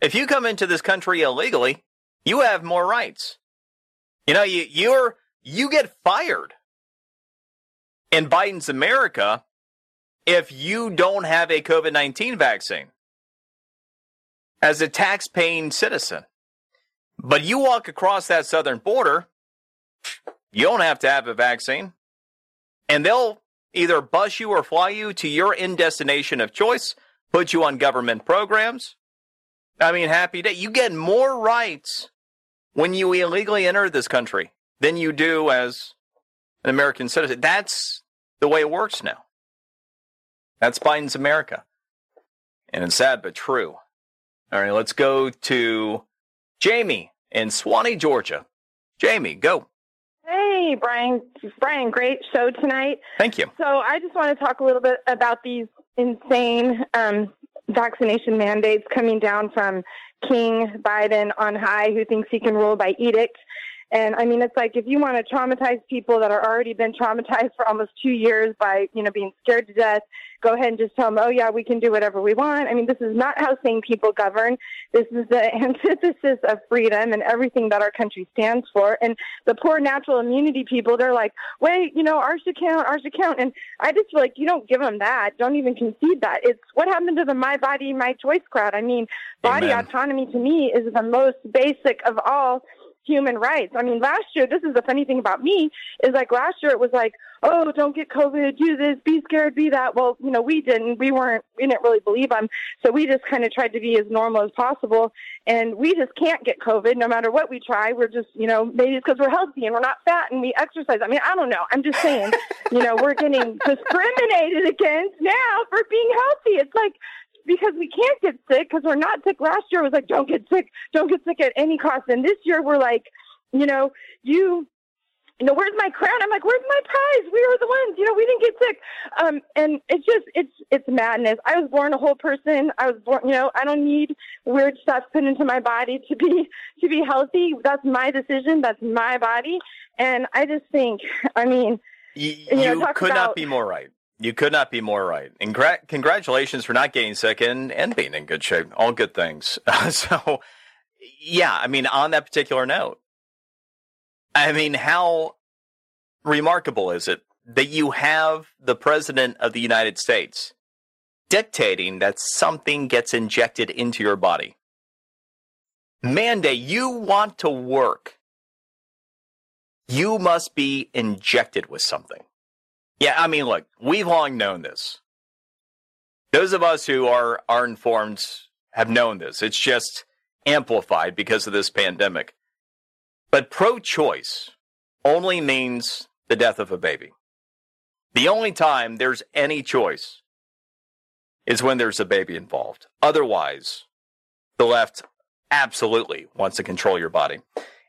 If you come into this country illegally, you have more rights. You know, you you're you get fired in Biden's America if you don't have a COVID nineteen vaccine as a tax paying citizen. But you walk across that southern border, you don't have to have a vaccine. And they'll either bus you or fly you to your end destination of choice, put you on government programs. I mean, happy day. You get more rights when you illegally enter this country than you do as an American citizen. That's the way it works now. That's Biden's America. And it's sad but true. All right, let's go to Jamie in Suwanee, Georgia. Jamie, go. Hey, Brian. Brian, great show tonight. Thank you. So I just want to talk a little bit about these insane um, vaccination mandates coming down from King Biden on high, who thinks he can rule by edict. And I mean, it's like if you want to traumatize people that are already been traumatized for almost two years by, you know, being scared to death, go ahead and just tell them, oh, yeah, we can do whatever we want. I mean, this is not how sane people govern. This is the antithesis of freedom and everything that our country stands for. And the poor natural immunity people, they're like, wait, you know, ours should count, ours should count. And I just feel like you don't give them that. Don't even concede that. It's what happened to the my body, my choice crowd. I mean, body Amen. autonomy to me is the most basic of all human rights. I mean, last year, this is the funny thing about me, is like last year it was like, oh, don't get COVID, do this, be scared, be that. Well, you know, we didn't. We weren't, we didn't really believe them. So we just kind of tried to be as normal as possible. And we just can't get COVID no matter what we try. We're just, you know, maybe it's because we're healthy and we're not fat and we exercise. I mean, I don't know. I'm just saying, you know, we're getting discriminated against now for being healthy. It's like, because we can't get sick because we're not sick. Last year was like, don't get sick, don't get sick at any cost. And this year we're like, you know, you, you know, where's my crown? I'm like, where's my prize? We are the ones, you know, we didn't get sick. Um, and it's just, it's, it's madness. I was born a whole person. I was born, you know, I don't need weird stuff put into my body to be, to be healthy. That's my decision. That's my body. And I just think, I mean, You, you know, you could about- not be more right. You could not be more right. And gra- congratulations for not getting sick and, and being in good shape. All good things. so, yeah, I mean, on that particular note, I mean, how remarkable is it that you have the president of the United States dictating that something gets injected into your body? Mandate you want to work. You must be injected with something. Yeah, I mean, look, we've long known this. Those of us who are are informed have known this. It's just amplified because of this pandemic. But pro-choice only means the death of a baby. The only time there's any choice is when there's a baby involved. Otherwise, the left absolutely wants to control your body.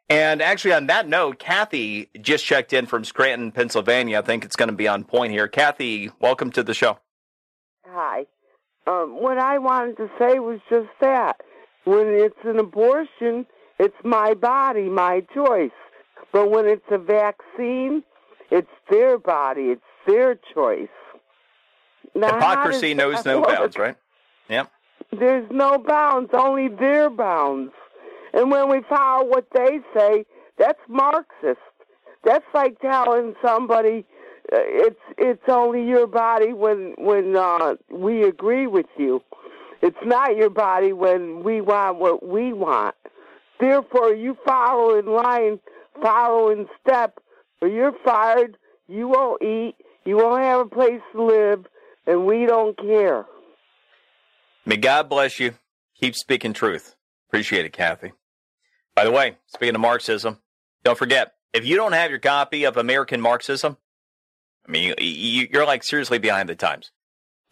And actually, on that note, Kathy just checked in from Scranton, Pennsylvania. I think it's going to be on point here. Kathy, welcome to the show. Hi. Um, what I wanted to say was just that. When it's an abortion, it's my body, my choice. But when it's a vaccine, it's their body, it's their choice. Now, Hypocrisy knows no work? bounds, right? Yep. There's no bounds, only their bounds. And when we follow what they say, that's Marxist. That's like telling somebody uh, it's it's only your body when when uh, we agree with you. It's not your body when we want what we want. Therefore, you follow in line, follow in step, or you're fired. You won't eat. You won't have a place to live, and we don't care. May God bless you. Keep speaking truth. Appreciate it, Kathy. By the way, speaking of Marxism, don't forget if you don't have your copy of American Marxism, I mean, you- you, you're like seriously behind the times.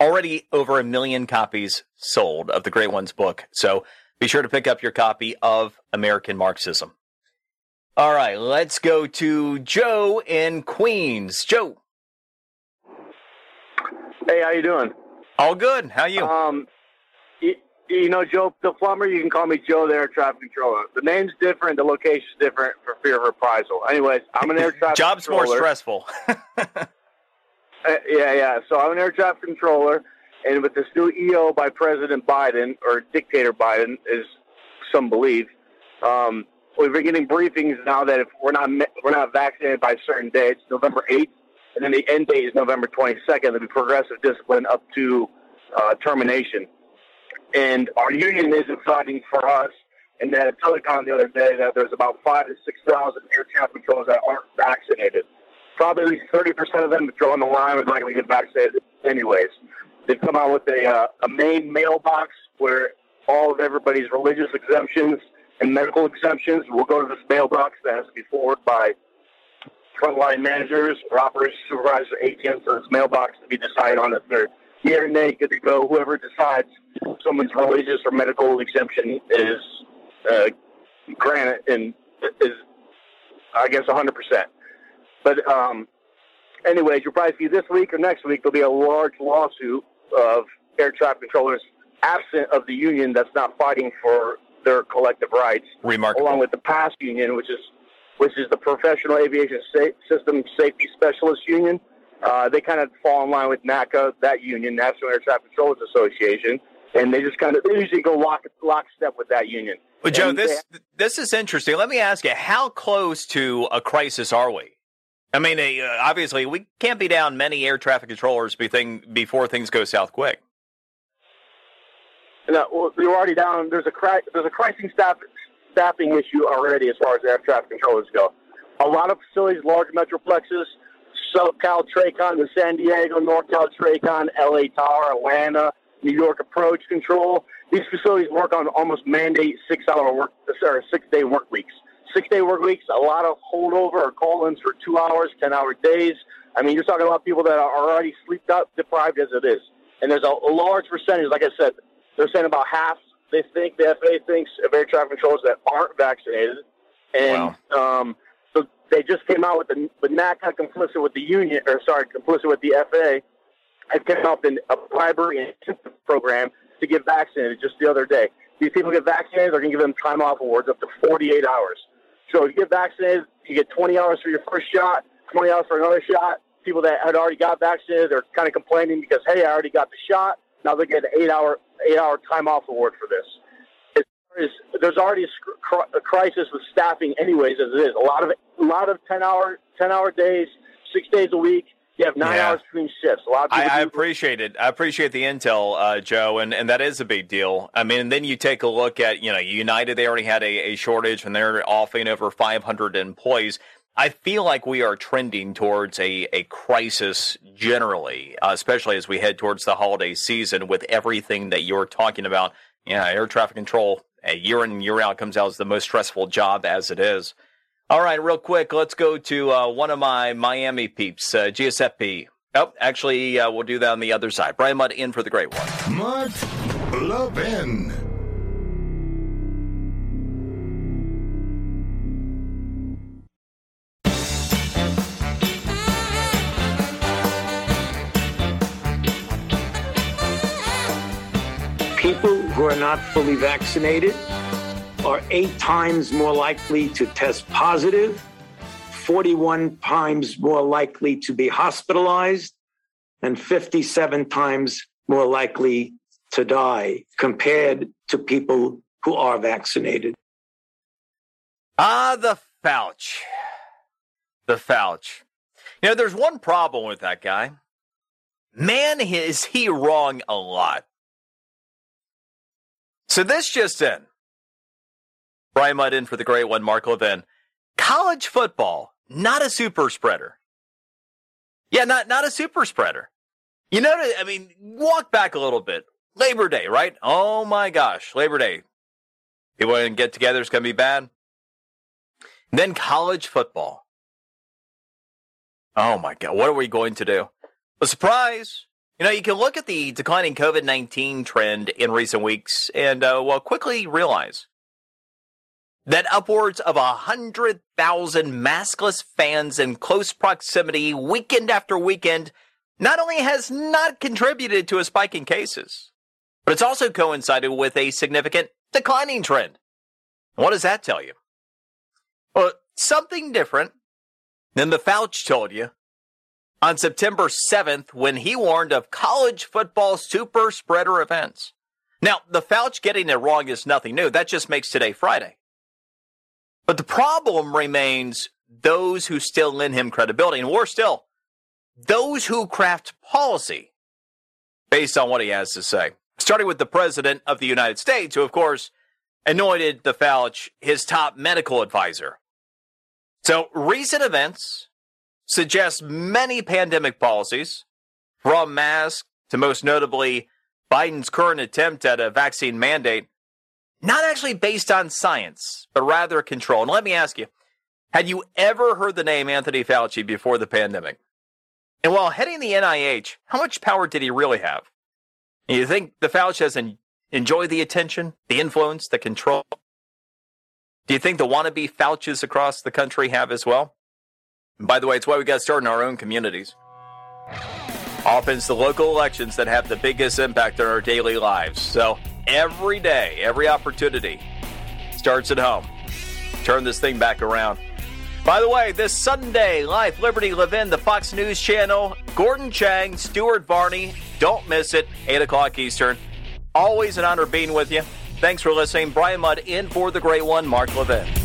Already over a million copies sold of the Great Ones book. So be sure to pick up your copy of American Marxism. All right, let's go to Joe in Queens. Joe. Hey, how you doing? All good. How you? Um, you, know Joe the plumber. You can call me Joe, the air traffic controller. The name's different. The location's different for fear of reprisal. Anyways, I'm an air traffic. Job's more stressful. Uh, yeah, yeah. So I'm an air traffic controller, and with this new EO by President Biden or dictator Biden, is some believe, um, we've been getting briefings now that if we're not we're not vaccinated by certain dates, November 8th, and then the end date is November 22nd. There'll be progressive discipline up to uh, termination. And our union isn't fighting for us. And at Telecom the other day that there's about five to six thousand air traffic controllers that aren't vaccinated. Probably thirty percent of them drawing the line going to get vaccinated anyways. They've come out with a uh, a main mailbox where all of everybody's religious exemptions and medical exemptions will go to this mailbox that has to be forwarded by frontline managers or operations supervisors or ATMs for this mailbox to be decided on if they're yeah or nay, good to go. Whoever decides someone's religious or medical exemption is uh, granted and is, I guess, 100%. But, um, anyways, you'll probably see this week or next week there'll be a large lawsuit of air traffic controllers absent of the union that's not fighting for their collective rights, Remarkable. along with the PASS union, which is which is the Professional Aviation Sa- System Safety Specialist Union. Uh, they kind of fall in line with NATCA, that union, National Air Traffic Controllers Association, and they just kind of they usually go lock lockstep with that union. Well, Joe, And this this is interesting. Let me ask you, how close to a crisis are we? I mean, uh, obviously, we can't be down many air traffic controllers be thing, before things go south quick. No, well, you're already down. There's a cri- there's a crisis staff staffing issue already as far as air traffic controllers go. A lot of facilities, large metroplexes, SoCal Tracon to San Diego, NorCal Tracon, LA Tower, Atlanta, New York Approach Control. These facilities work on almost mandate six hour work, sorry, six day work weeks. Six day work weeks, a lot of holdover or call ins for two hours, 10 hour days. I mean, you're talking about people that are already sleep deprived as it is. And there's a, large percentage, like I said, they're saying about half, they think, the FAA thinks, of air traffic controllers that aren't vaccinated. And um, so they just came out with the with NATCA complicit with the union, or sorry, complicit with the FAA. and came out with a bribery program to get vaccinated just the other day. These people get vaccinated, they're going to give them time off awards up to 48 hours. So if you get vaccinated, you get 20 hours for your first shot, 20 hours for another shot, people that had already got vaccinated are kind of complaining because hey, I already got the shot. Now they get an eight hour eight hour time off award for this. There's already a, crisis with staffing, anyways, as it is. A lot of a lot of ten hour ten hour days, six days a week. You have nine Yeah. hours between shifts. A lot of people I, I appreciate it. I appreciate the intel, uh, Joe, and, and that is a big deal. I mean, and then you take a look at, you know, United, they already had a, a shortage and they're offering over 500 employees. I feel like we are trending towards a, a crisis generally, uh, especially as we head towards the holiday season with everything that you're talking about. Yeah, air traffic control, year in year out, comes out as the most stressful job as it is. All right, real quick, let's go to uh, one of my Miami peeps, uh, GSFP. Oh, actually, uh, we'll do that on the other side. Brian Mudd in for the great one. Mark Levin. Are not fully vaccinated are eight times more likely to test positive, 41 times more likely to be hospitalized, and 57 times more likely to die compared to people who are vaccinated. Ah, the Fauch. The Fauch. You know, there's one problem with that guy. Man, is he wrong a lot. So this just in. Brian Mudd in for the great one, Mark Levin. College football, not a super spreader. Yeah, not, not a super spreader. You know, I mean, walk back a little bit. Labor Day, right? Oh my gosh, Labor Day. People going to get together, it's going to be bad. And then college football. Oh my God, what are we going to do? A surprise. You know, you can look at the declining COVID 19 trend in recent weeks and, uh, well, quickly realize that upwards of 100,000 maskless fans in close proximity weekend after weekend not only has not contributed to a spike in cases, but it's also coincided with a significant declining trend. What does that tell you? Well, something different than the Fauci told you on September 7th when he warned of college football super spreader events. Now, the Fauci getting it wrong is nothing new. That just makes today Friday. But the problem remains those who still lend him credibility, and worse still, those who craft policy based on what he has to say. Starting with the President of the United States, who, of course, anointed the Fauci his top medical advisor. So, recent events suggest many pandemic policies, from masks to most notably Biden's current attempt at a vaccine mandate, not actually based on science, but rather control. And let me ask you, had you ever heard the name Anthony Fauci before the pandemic? And while heading the NIH, how much power did he really have? And you think the Fauci has en- enjoyed the attention, the influence, the control? Do you think the wannabe Faucis across the country have as well? By the way, it's why we got to start in our own communities. Often it's the local elections that have the biggest impact on our daily lives. So every day, every opportunity starts at home. Turn this thing back around. By the way, this Sunday, Life, Liberty, Levin, the Fox News Channel, Gordon Chang, Stuart Varney. Don't miss it, 8 o'clock Eastern. Always an honor being with you. Thanks for listening. Brian Mudd in for the great one, Mark Levin.